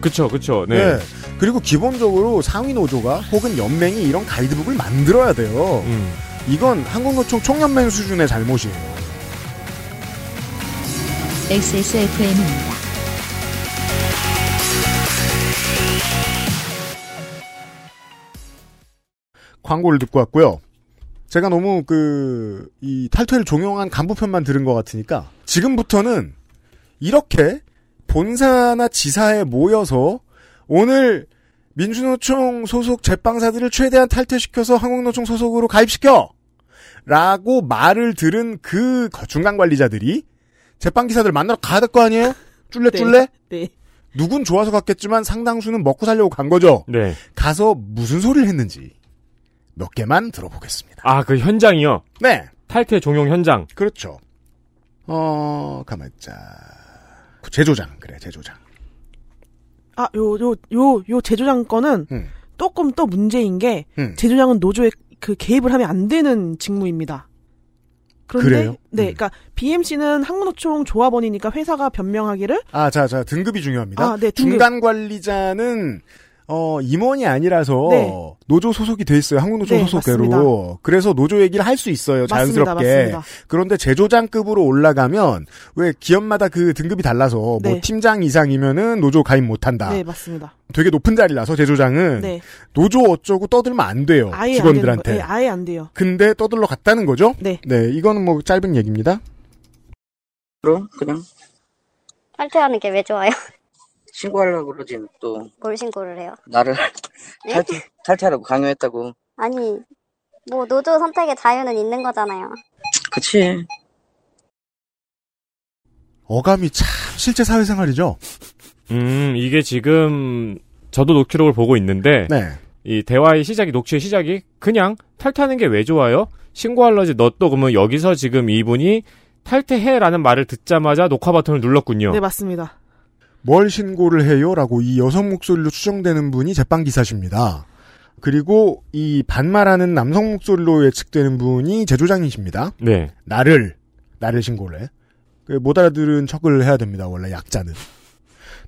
그쵸 그쵸. 네. 네. 그리고 기본적으로 상위 노조가 혹은 연맹이 이런 가이드북을 만들어야 돼요. 음. 이건 한국노총 총연맹 수준의 잘못이에요. XSFM입니다. 광고를 듣고 왔고요. 제가 너무 그, 이 탈퇴를 종용한 간부편만 들은 것 같으니까 지금부터는 이렇게 본사나 지사에 모여서 오늘 민주노총 소속 제빵사들을 최대한 탈퇴시켜서 한국노총 소속으로 가입시켜! 라고 말을 들은 그 중간 관리자들이 제빵 기사들 만나러 가야 될 거 아니에요? 쫄래쫄래? 네. 누군 좋아서 갔겠지만 상당수는 먹고 살려고 간 거죠. 네. 가서 무슨 소리를 했는지 몇 개만 들어보겠습니다. 아, 그 현장이요. 네, 탈퇴 종용 현장. 그렇죠. 어, 가만있자. 제조장, 그래, 제조장. 아, 요, 요, 요, 요 제조장 건은 음. 조금 또 문제인 게 음. 제조장은 노조에 그 개입을 하면 안 되는 직무입니다. 그런데 그래요? 네, 음. 그러니까 BMC는 항문노총 조합원이니까 회사가 변명하기를 아, 자, 자, 등급이 중요합니다. 아, 네, 등급. 중간 관리자는 어, 임원이 아니라서 네. 노조 소속이 돼 있어요. 한국노총 네, 소속대로. 맞습니다. 그래서 노조 얘기를 할 수 있어요. 맞습니다, 자연스럽게. 맞습니다. 그런데 제조장급으로 올라가면 왜 기업마다 그 등급이 달라서 뭐 네. 팀장 이상이면은 노조 가입 못 한다. 네, 맞습니다. 되게 높은 자리라서 제조장은 네, 노조 어쩌고 떠들면 안 돼요. 아예 직원들한테. 안 거, 네, 아예 안 돼요. 근데 떠들러 갔다는 거죠? 네. 네, 이거는 뭐 짧은 얘기입니다. 그럼 그냥 탈퇴하는 게 왜 좋아요? 신고하려고 그러지 또 뭘 신고를 해요? 나를 네? 탈퇴, 탈퇴하라고 강요했다고 아니, 뭐 노조 선택의 자유는 있는 거잖아요. 그치 어감이 참 실제 사회생활이죠? 음, 이게 지금 저도 녹취록을 보고 있는데 네. 이 대화의 시작이 녹취의 시작이 그냥 탈퇴하는 게 왜 좋아요? 신고할러지 너 또 그러면 여기서 지금 이분이 탈퇴해라는 말을 듣자마자 녹화 버튼을 눌렀군요. 네, 맞습니다. 뭘 신고를 해요? 라고 이 여성 목소리로 추정되는 분이 제빵 기사십니다. 그리고 이 반말하는 남성 목소리로 예측되는 분이 제조장이십니다. 네. 나를, 나를 신고를 해. 그못 알아들은 척을 해야 됩니다, 원래 약자는.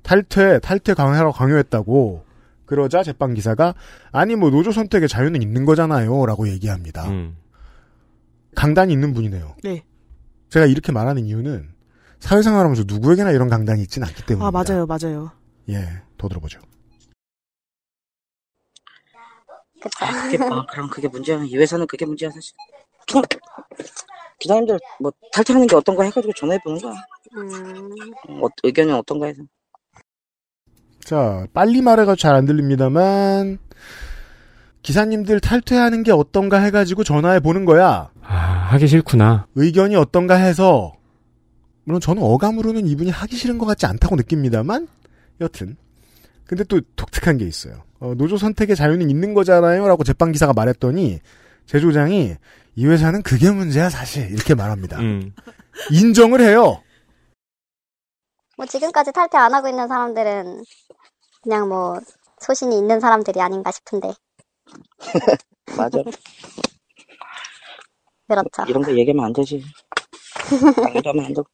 탈퇴, 탈퇴 강요하라고 강요했다고. 그러자 제빵 기사가, 아니 뭐 노조 선택의 자유는 있는 거잖아요. 라고 얘기합니다. 음. 강단이 있는 분이네요. 네. 제가 이렇게 말하는 이유는 사회생활하면서 누구에게나 이런 강단이 있지는 않기 때문입니다. 아, 맞아요, 맞아요. 예, 더 들어보죠. 그쵸? 그게 아, 그럼 그게 문제야 이 회사는 그게 문제야 사실 그냥 기사님들 뭐 탈퇴하는 게 어떤가 해가지고 전화해 보는 거야 음, 어, 의견이 어떤가 해서 자, 빨리 말해가 잘 안 들립니다만 기사님들 탈퇴하는 게 어떤가 해가지고 전화해 보는 거야. 아, 하기 싫구나. 의견이 어떤가 해서 물론 저는 어감으로는 이분이 하기 싫은 것 같지 않다고 느낍니다만 여튼 근데 또 독특한 게 있어요. 어, 노조 선택의 자유는 있는 거잖아요라고 제빵 기사가 말했더니 제조장이 이 회사는 그게 문제야 사실 이렇게 말합니다. 음. 인정을 해요. 뭐 지금까지 탈퇴 안 하고 있는 사람들은 그냥 뭐 소신이 있는 사람들이 아닌가 싶은데. 맞아 그렇죠. 이런 거 얘기하면 안 되지 강요도 하면 안 되고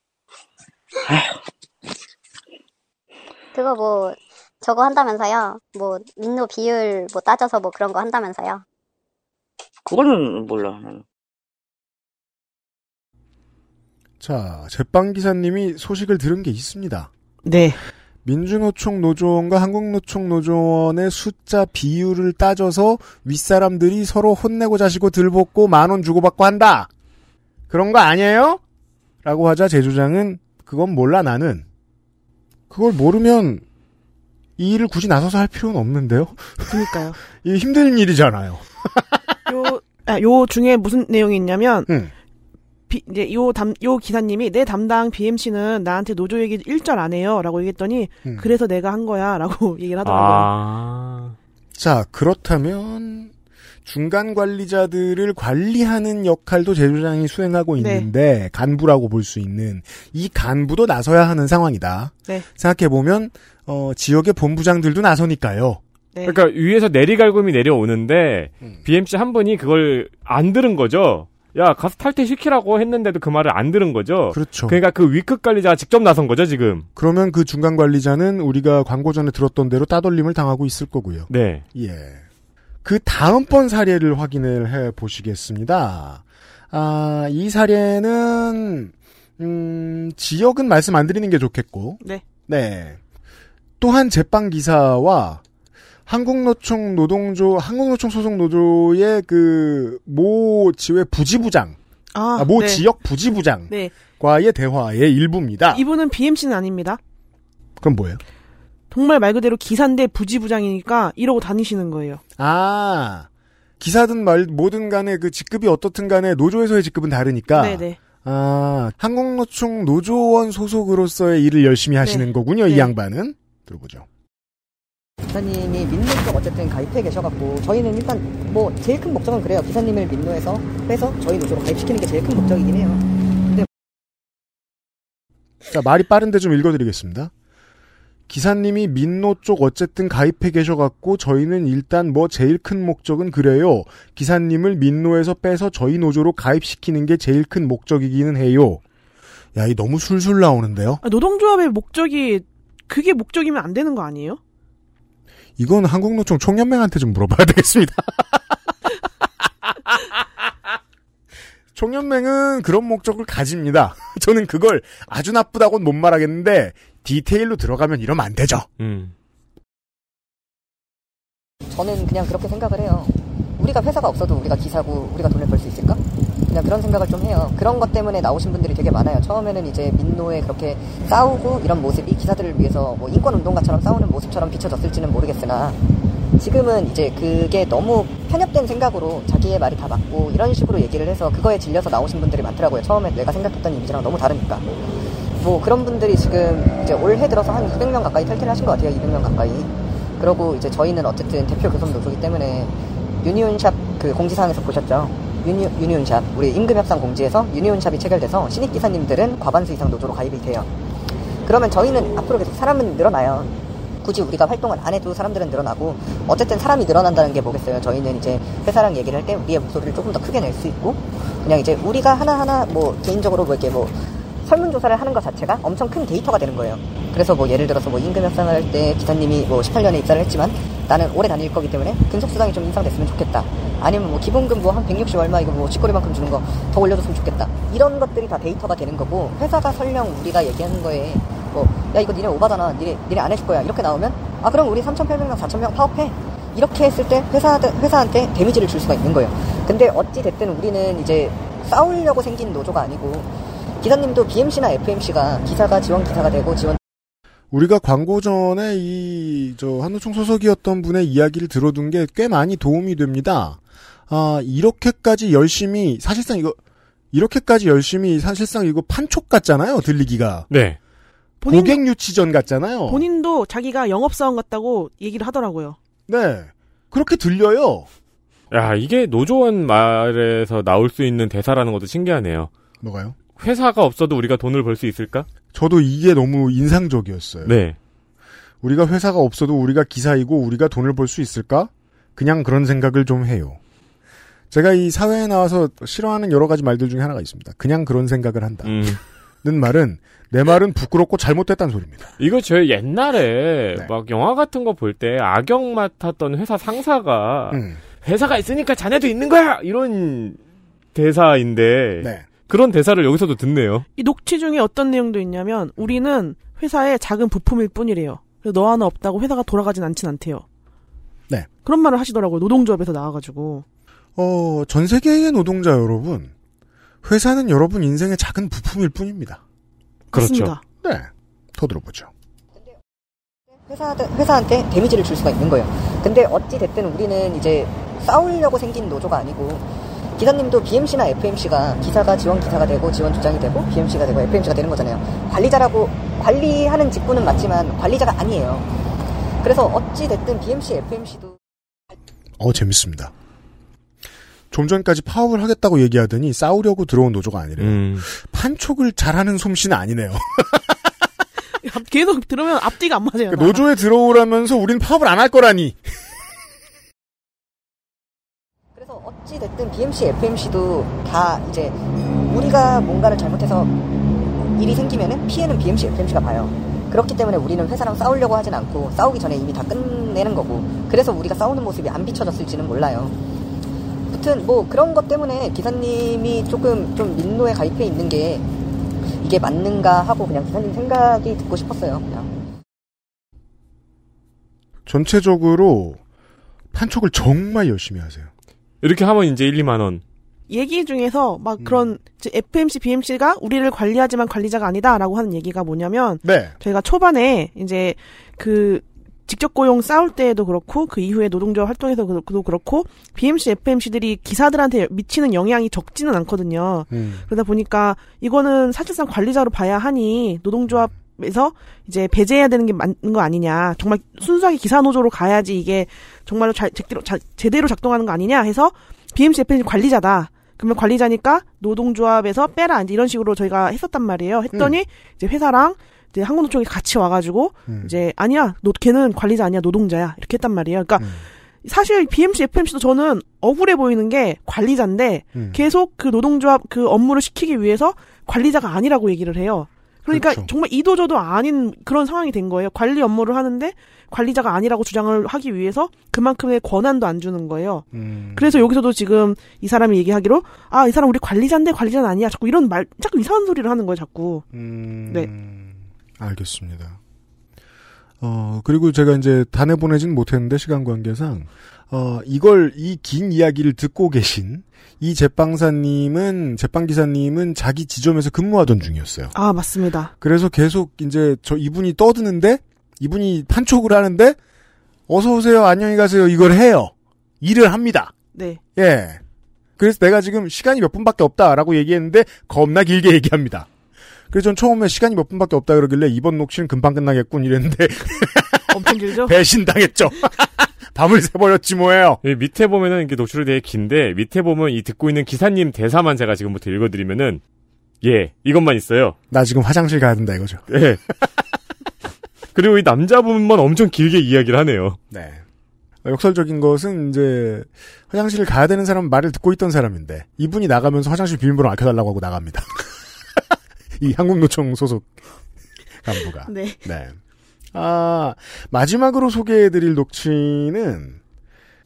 그거 뭐 저거 한다면서요. 뭐 민노 비율 뭐 따져서 뭐 그런 거 한다면서요. 그거는 몰라. 자, 제빵 기사님이 소식을 들은 게 있습니다. 네. 민주노총 노조원과 한국노총 노조원의 숫자 비율을 따져서 윗사람들이 서로 혼내고 자시고 들볶고 만 원 주고받고 한다. 그런 거 아니에요? 라고 하자 제조장은 그건 몰라 나는. 그걸 모르면 이 일을 굳이 나서서 할 필요는 없는데요. 그니까요. 이게 힘든 일이잖아요. 요, 아, 요 중에 무슨 내용이 있냐면, 음. 비- 이제 요 담, 요 기사님이 내 담당 BMC는 나한테 노조 얘기 일절 안 해요. 라고 얘기했더니, 음. 그래서 내가 한 거야. 라고 얘기를 하더라고요. 아. 자, 그렇다면 중간 관리자들을 관리하는 역할도 제조장이 수행하고 네. 있는데 간부라고 볼 수 있는 이 간부도 나서야 하는 상황이다. 네. 생각해 보면 어, 지역의 본부장들도 나서니까요. 네. 그러니까 위에서 내리갈굼이 내려오는데 음. BMC 한 분이 그걸 안 들은 거죠. 야 가서 탈퇴 시키라고 했는데도 그 말을 안 들은 거죠. 그렇죠. 그러니까 그 위급 관리자가 직접 나선 거죠 지금. 그러면 그 중간 관리자는 우리가 광고 전에 들었던 대로 따돌림을 당하고 있을 거고요. 네. 예. 그 다음번 사례를 확인을 해 보시겠습니다. 아, 이 사례는, 음, 지역은 말씀 안 드리는 게 좋겠고. 네. 네. 또한 제빵 기사와 한국노총 노동조 한국노총 소속 노조의 그 모 지회 부지부장 아, 아, 모 네. 지역 부지부장과의 네. 대화의 일부입니다. 이분은 BMC는 아닙니다. 그럼 뭐예요? 정말 말 그대로 기사인데 부지부장이니까 이러고 다니시는 거예요. 아 기사든 말 뭐든 간에 그 직급이 어떻든 간에 노조에서의 직급은 다르니까 네네. 아 한국노총 노조원 소속으로서의 일을 열심히 하시는 네. 거군요. 이 네. 양반은 들어보죠. 기사님이 민노 쪽 어쨌든 가입해 계셔갖고 저희는 일단 뭐 제일 큰 목적은 그래요. 기사님을 민노에서 빼서 저희 노조로 가입시키는 게 제일 큰 목적이긴 해요. 자, 말이 빠른데 좀 읽어드리겠습니다. 기사님이 민노 쪽 어쨌든 가입해 계셔갖고 저희는 일단 뭐 제일 큰 목적은 그래요. 기사님을 민노에서 빼서 저희 노조로 가입시키는 게 제일 큰 목적이기는 해요. 야, 이 너무 술술 나오는데요? 아, 노동조합의 목적이 그게 목적이면 안 되는 거 아니에요? 이건 한국노총 총연맹한테 좀 물어봐야 되겠습니다. 총연맹은 그런 목적을 가집니다. 저는 그걸 아주 나쁘다고는 못 말하겠는데 디테일로 들어가면 이러면 안 되죠. 음. 저는 그냥 그렇게 생각을 해요. 우리가 회사가 없어도 우리가 기사고 우리가 돈을 벌 수 있을까? 그냥 그런 생각을 좀 해요. 그런 것 때문에 나오신 분들이 되게 많아요. 처음에는 이제 민노에 그렇게 싸우고 이런 모습이 기사들을 위해서 뭐 인권 운동가처럼 싸우는 모습처럼 비춰졌을지는 모르겠으나 지금은 이제 그게 너무 편협된 생각으로 자기의 말이 다 맞고 이런 식으로 얘기를 해서 그거에 질려서 나오신 분들이 많더라고요. 처음에 내가 생각했던 이미지랑 너무 다르니까. 뭐 그런 분들이 지금 이제 올해 들어서 한 200명 가까이 탈퇴를 하신 것 같아요. 200명 가까이. 그러고 이제 저희는 어쨌든 대표 교섭 노조기 때문에 유니온샵 그 공지사항에서 보셨죠? 유니, 유니온샵 우리 임금협상 공지에서 유니온샵이 체결돼서 신입 기사님들은 과반수 이상 노조로 가입이 돼요. 그러면 저희는 앞으로 계속 사람은 늘어나요. 굳이 우리가 활동을 안 해도 사람들은 늘어나고 어쨌든 사람이 늘어난다는 게 뭐겠어요. 저희는 이제 회사랑 얘기를 할 때 우리의 목소리를 조금 더 크게 낼 수 있고 그냥 이제 우리가 하나하나 뭐 개인적으로 뭐 이렇게 뭐 설문조사를 하는 것 자체가 엄청 큰 데이터가 되는 거예요. 그래서 뭐 예를 들어서 뭐 임금 협상을 할 때 기사님이 뭐 18년에 입사를 했지만 나는 오래 다닐 거기 때문에 근속수당이 좀 인상됐으면 좋겠다. 아니면 뭐 기본금 뭐 한 160 얼마 이거 뭐 쥐꼬리만큼 주는 거 더 올려줬으면 좋겠다. 이런 것들이 다 데이터가 되는 거고 회사가 설령 우리가 얘기하는 거에 뭐 야 이거 니네 오바잖아. 니네 니네 안 해줄 거야. 이렇게 나오면 아 그럼 우리 3,800명 4,000명 파업해. 이렇게 했을 때 회사 회사한테 데미지를 줄 수가 있는 거예요. 근데 어찌 됐든 우리는 이제 싸우려고 생긴 노조가 아니고 기사님도 BMC나 FMC가 기사가 지원 기사가 되고 지원 우리가 광고 전에 이, 저, 한노총 소속이었던 분의 이야기를 들어둔 게 꽤 많이 도움이 됩니다. 아, 이렇게까지 열심히, 사실상 이거, 이렇게까지 열심히, 사실상 이거 판촉 같잖아요, 들리기가. 네. 본인, 고객 유치전 같잖아요. 본인도 자기가 영업사원 같다고 얘기를 하더라고요. 네. 그렇게 들려요. 야, 이게 노조원 말에서 나올 수 있는 대사라는 것도 신기하네요. 뭐가요? 회사가 없어도 우리가 돈을 벌 수 있을까? 저도 이게 너무 인상적이었어요. 네. 우리가 회사가 없어도 우리가 기사이고 우리가 돈을 벌 수 있을까? 그냥 그런 생각을 좀 해요. 제가 이 사회에 나와서 싫어하는 여러 가지 말들 중에 하나가 있습니다. 그냥 그런 생각을 한다. 음. 는 말은 내 말은 부끄럽고 잘못됐다는 소리입니다. 이거 저 옛날에 네. 막 영화 같은 거 볼 때 악역 맡았던 회사 상사가 음, 회사가 있으니까 자네도 있는 거야 이런 대사인데 네. 그런 대사를 여기서도 듣네요. 이 녹취 중에 어떤 내용도 있냐면 우리는 회사의 작은 부품일 뿐이래요. 그래서 너 하나 없다고 회사가 돌아가진 않진 않대요. 네. 그런 말을 하시더라고요. 노동조합에서 나와가지고. 어, 전 세계의 노동자 여러분, 회사는 여러분 인생의 작은 부품일 뿐입니다. 그렇죠. 맞습니다. 네. 더 들어보죠. 회사 회사한테 데미지를 줄 수가 있는 거예요. 근데 어찌 됐든 우리는 이제 싸우려고 생긴 노조가 아니고 기사님도 BMC나 FMC가 기사가 지원 기사가 되고 지원 조장이 되고 BMC가 되고 FMC가 되는 거잖아요. 관리자라고 관리하는 직군은 맞지만 관리자가 아니에요. 그래서 어찌 됐든 BMC, FMC도 어, 재밌습니다. 좀 전까지 파업을 하겠다고 얘기하더니 싸우려고 들어온 노조가 아니래요. 음. 판촉을 잘하는 솜씨는 아니네요. 계속 들으면 앞뒤가 안 맞아요. 그러니까 노조에 들어오라면서 우린 파업을 안 할 거라니. 그래서 어찌 됐든 BMC, FMC도 다 이제 우리가 뭔가를 잘못해서 일이 생기면은 피해는 BMC, FMC가 봐요. 그렇기 때문에 우리는 회사랑 싸우려고 하진 않고 싸우기 전에 이미 다 끝내는 거고 그래서 우리가 싸우는 모습이 안 비춰졌을지는 몰라요. 아무튼 뭐 그런 것 때문에 기사님이 조금 좀 민노에 가입해 있는 게 이게 맞는가 하고 그냥 기사님 생각이 듣고 싶었어요. 그냥. 전체적으로 판촉을 정말 열심히 하세요. 이렇게 하면 이제 1, 2만 원. 얘기 중에서 막 음. 그런 FMC, BMC가 우리를 관리하지만 관리자가 아니다라고 하는 얘기가 뭐냐면 네. 저희가 초반에 이제 그 직접 고용 싸울 때에도 그렇고 그 이후에 노동조합 활동에서도 그렇고 BMC, FMC들이 기사들한테 미치는 영향이 적지는 않거든요. 음. 그러다 보니까 이거는 사실상 관리자로 봐야 하니 노동조합 에서 이제 배제해야 되는 게 맞는 거 아니냐. 정말 순수하게 기사 노조로 가야지 이게 정말로 잘, 제대로, 자- 제대로 작동하는 거 아니냐 해서 BMC, FMC 관리자다. 그러면 관리자니까 노동조합에서 빼라. 이제 이런 식으로 저희가 했었단 말이에요. 했더니 이제 회사랑 이제 한국노 총이 같이 와가지고 음. 이제 아니야, 노 걔는 관리자 아니야, 노동자야 이렇게 했단 말이에요. 그러니까 음. 사실 BMC, FMC도 저는 억울해 보이는 게 관리자인데 음. 계속 그 노동조합 그 업무를 시키기 위해서 관리자가 아니라고 얘기를 해요. 그러니까 그렇죠. 정말 이도저도 아닌 그런 상황이 된 거예요. 관리 업무를 하는데 관리자가 아니라고 주장을 하기 위해서 그만큼의 권한도 안 주는 거예요. 음. 그래서 여기서도 지금 이 사람이 얘기하기로 아 이 사람 우리 관리자인데 관리자는 아니야. 자꾸 이런 말 자꾸 이상한 소리를 하는 거예요. 자꾸. 음, 네. 알겠습니다. 어, 그리고 제가 이제 단에 보내진 못했는데, 시간 관계상, 어, 이걸, 이 긴 이야기를 듣고 계신 이 제빵사님은, 제빵기사님은 자기 지점에서 근무하던 중이었어요. 아 맞습니다. 그래서 계속 이제 저 이분이 떠드는데, 이분이 판촉을 하는데, 어서 오세요, 안녕히 가세요, 이걸 해요. 일을 합니다. 네. 예. 그래서 내가 지금 시간이 몇 분밖에 없다라고 얘기했는데 겁나 길게 얘기합니다. 그래서 전 처음에 시간이 몇 분밖에 없다 그러길래 이번 녹취는 금방 끝나겠군 이랬는데 엄청 길죠? 배신당했죠. 밤을 새버렸지 뭐예요. 이 밑에 보면은 이게 노출이 되게 긴데 밑에 보면 이 듣고 있는 기사님 대사만 제가 지금부터 읽어드리면은 예 이것만 있어요. 나 지금 화장실 가야 된다 이거죠. 예. 그리고 이 남자분만 엄청 길게 이야기를 하네요. 네. 역설적인 것은 이제 화장실을 가야 되는 사람은 말을 듣고 있던 사람인데 이분이 나가면서 화장실 비밀번호 알려달라고 하고 나갑니다. 이 한국노총 소속 간부가. 네. 네. 아, 마지막으로 소개해드릴 녹취는,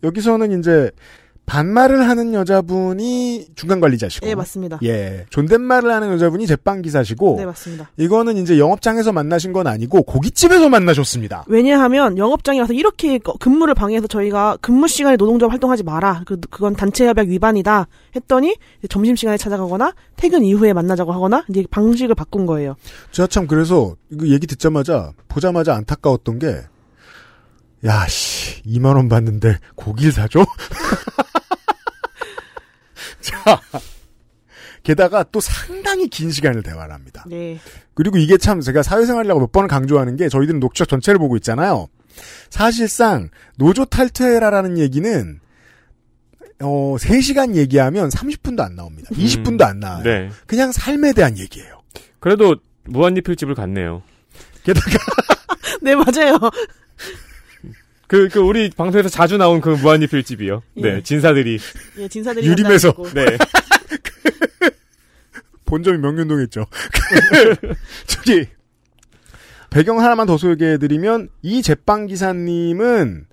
여기서는 이제, 반말을 하는 여자분이 중간 관리자시고. 네 맞습니다. 예. 존댓말을 하는 여자분이 제빵 기사시고. 네 맞습니다. 이거는 이제 영업장에서 만나신 건 아니고, 고깃집에서 만나셨습니다. 왜냐하면 영업장에 와서 이렇게 거- 근무를 방해해서 저희가 근무 시간에 노동조합 활동하지 마라. 그, 그건 단체 협약 위반이다. 했더니 이제 점심 시간에 찾아가거나 퇴근 이후에 만나자고 하거나 이제 방식을 바꾼 거예요. 제가 참 그래서, 이거 얘기 듣자마자, 보자마자 안타까웠던 게, 야, 씨, 2만원 받는데 고기를 사줘? 자, 게다가 또 상당히 긴 시간을 대화를 합니다. 네. 그리고 이게 참 제가 사회생활이라고 몇 번을 강조하는 게 저희들은 녹취록 전체를 보고 있잖아요. 사실상 노조 탈퇴라라는 얘기는 어 3시간 얘기하면 30분도 안 나옵니다. 20분도 안 나와요. 네. 그냥 삶에 대한 얘기예요. 그래도 무한리필집을 갔네요. 게다가 네 맞아요. 그, 그, 우리 방송에서 자주 나온 그 무한리필 집이요. 네, 예. 진사들이. 예 진사들이 유림에서. 네. 본점이 명륜동에 있죠. 저기 배경 하나만 더 소개해드리면 이 제빵 기사님은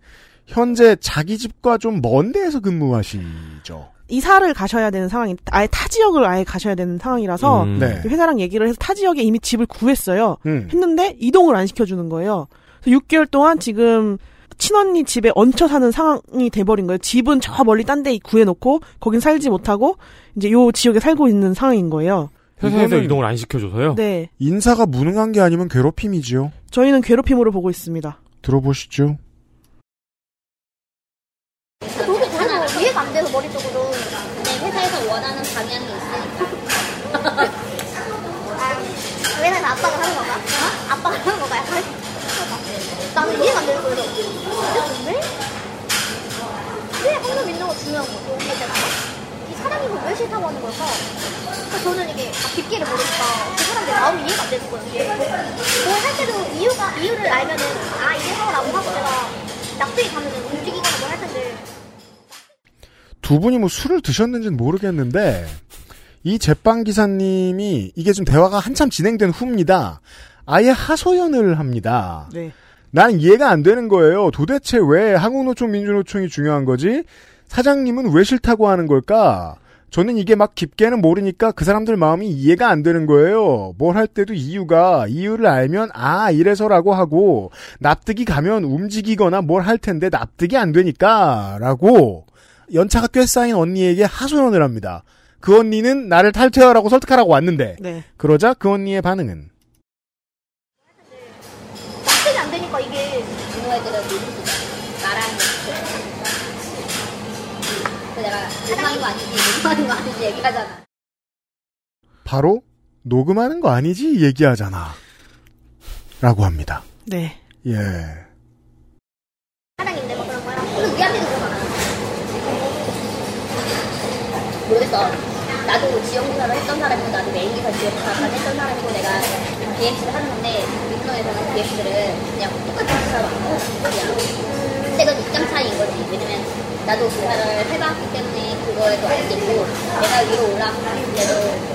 현재 자기 집과 좀 먼 데에서 근무하시죠. 이사를 가셔야 되는 상황이 아예 타 지역을 아예 가셔야 되는 상황이라서 음. 네. 회사랑 얘기를 해서 타 지역에 이미 집을 구했어요. 음. 했는데 이동을 안 시켜주는 거예요. 그래서 6개월 동안 지금 친언니 집에 얹혀 사는 상황이 돼버린 거예요. 집은 저 멀리 딴 데 구해놓고 거긴 살지 못하고 이제 요 지역에 살고 있는 상황인 거예요. 회사에서 이동을 안 시켜줘서요? 네, 인사가 무능한 게 아니면 괴롭힘이지요. 저희는 괴롭힘으로 보고 있습니다. 들어보시죠. 도구 전혀 이해가 안 돼서 머릿속으로 내 회사에서 원하는 방향이 있으니까 아, 회사에서 아빠가 하는 건가? 어? 아빠가 하는 건가? 약간 나는 이해가 안 되는 거예요 근데 왜? 왜 항상 믿는 거 중요한 여기에다가 이 사장님은 왜 싫다고 하는 걸까? 그러니까 저는 이게 막 깊게를 모르니까 그 사람들 마음이 이해가 안 되는 거예요 이게 뭘할 때도 이유가 이유를 알면은 아 이래서라고 하고 제가 납득이 가면은 움직이거나 뭘 할 텐데 두 분이 뭐 술을 드셨는지는 모르겠는데 이 제빵 기사님이 이게 좀 대화가 한참 진행된 후입니다. 아예 하소연을 합니다. 네. 난 이해가 안 되는 거예요. 도대체 왜 한국노총 민주노총이 중요한 거지? 사장님은 왜 싫다고 하는 걸까? 저는 이게 막 깊게는 모르니까 그 사람들 마음이 이해가 안 되는 거예요. 뭘 할 때도 이유가 이유를 알면 아 이래서라고 하고 납득이 가면 움직이거나 뭘 할 텐데 납득이 안 되니까라고 연차가 꽤 쌓인 언니에게 하소연을 합니다. 그 언니는 나를 탈퇴하라고 설득하라고 왔는데 네. 그러자 그 언니의 반응은 납득이 안 되니까 이게 민호 애들은 모르지. 나랑 그 내가 녹음하는 거 아니지, 녹음하는 거 아니지 얘기하잖아. 바로 녹음하는 거 아니지 얘기하잖아. 라고 합니다. 네. 예. 사랑인데 뭐 그런 거랑 그리고 우리한테도 그러잖아. 모르겠어. 나도 지역사를 했던 사람이고 나도 메인 기사 지역사까지 했던 사람이고 내가 BMC를 하는 건데 민노에서는 BMC들은 그냥 똑같은 기사로 안 하고 그냥 근데 그건 입장 차이인 거지. 왜냐면 나도 기사를 해봤기 때문에 그거에도 알겠고 내가 위로 올라가는 데도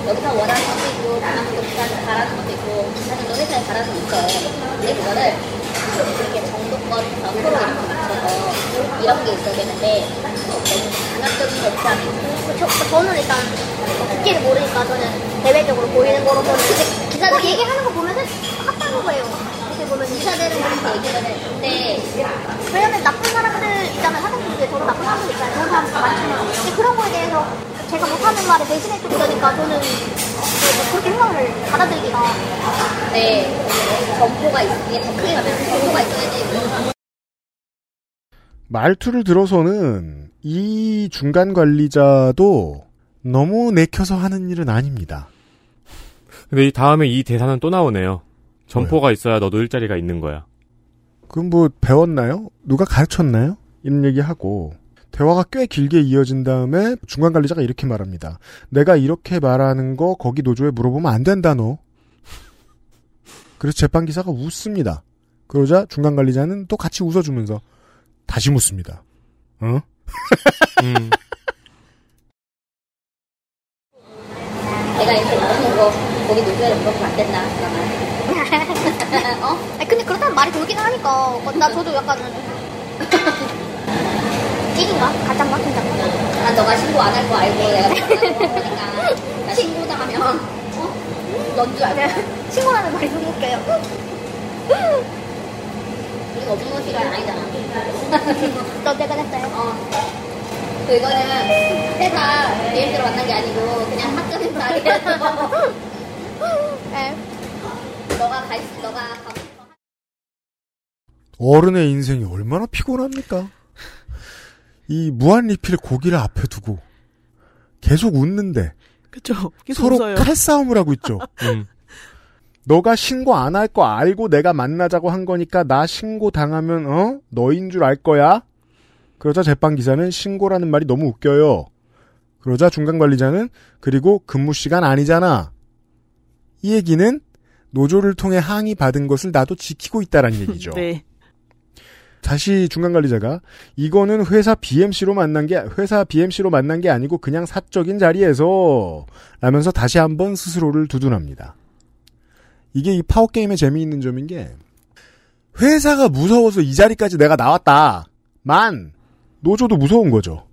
여기서 원하는 것도 있고 그만큼 기사를 바라는 것도 있고 기사는 또 회사에 바라는 게 있어. 근데 그거를 이렇게 정도껏 서로 이렇게 맞춰서 이런 게 있어야 되는데 너무 강압적인 거 없지 않고 저, 저는 일단 듣기를 모르니까 저는 대외적으로 보이는 거로서는 근데 기사들 얘기하는 거 보면은 합하는 거예요. 보면 기사들은 그렇게 얘기를 해. 근데 왜냐면 나쁜 사람들 있잖아요. 사장님 중에 저도 나쁜 사람들 있잖아요. 그런 사람들 근데 그런 거에 대해서 제가 못하는 말에 대신해 주고 그러니까 저는 그- 그렇게 생각을 받아들이기가 네 점포가 있, 이게 더 크게 가면 점포가 있어야지. 말투를 들어서는 이 중간 관리자도 너무 내켜서 하는 일은 아닙니다. 근데 이 다음에 이 대사는 또 나오네요. 점포가 있어야 너도 일자리가 있는 거야. 그럼 뭐 배웠나요? 누가 가르쳤나요? 이런 얘기하고 대화가 꽤 길게 이어진 다음에 중간 관리자가 이렇게 말합니다. 내가 이렇게 말하는 거 거기 노조에 물어보면 안 된다 너. 그래서 재판 기사가 웃습니다. 그러자 중간 관리자는 또 같이 웃어주면서 다시 묻습니다. 어? 음. 내가 이렇게 말하는 거 거기 노조에 물어보면 안 된다. 어? 아니 근데 그렇다면 말이 돌긴 하니까 어, 나 저도 약간 찌인가? 가짠가? 진짠가? 난 너가 신고 안 할 거 알고 내가 그러니까 나 신고당하면 어? 넌 줄 알고 친구라는 말이 너무 웃겨요. 우리가 업무 시간 아니잖아. 너 내가 냈어요. 어. 그거는 회사 비행기로 만난 게 아니고 그냥 학교 행사에서 네. 너가 갈 수, 너가 가고 싶어. 어른의 인생이 얼마나 피곤합니까? 이 무한 리필 고기를 앞에 두고 계속 웃는데 그쵸. 계속 서로 웃어요. 칼싸움을 하고 있죠. 음. 너가 신고 안 할 거 알고 내가 만나자고 한 거니까 나 신고 당하면 어 너인 줄 알 거야. 그러자 재판 기사는 신고라는 말이 너무 웃겨요. 그러자 중간 관리자는 그리고 근무 시간 아니잖아. 이 얘기는 노조를 통해 항의 받은 것을 나도 지키고 있다라는 얘기죠. 네. 다시 중간 관리자가 이거는 회사 BMC로 만난 게 회사 BMC로 만난 게 아니고 그냥 사적인 자리에서 라면서 다시 한번 스스로를 두둔합니다. 이게 이 파워 게임의 재미있는 점인 게 회사가 무서워서 이 자리까지 내가 나왔다만 노조도 무서운 거죠.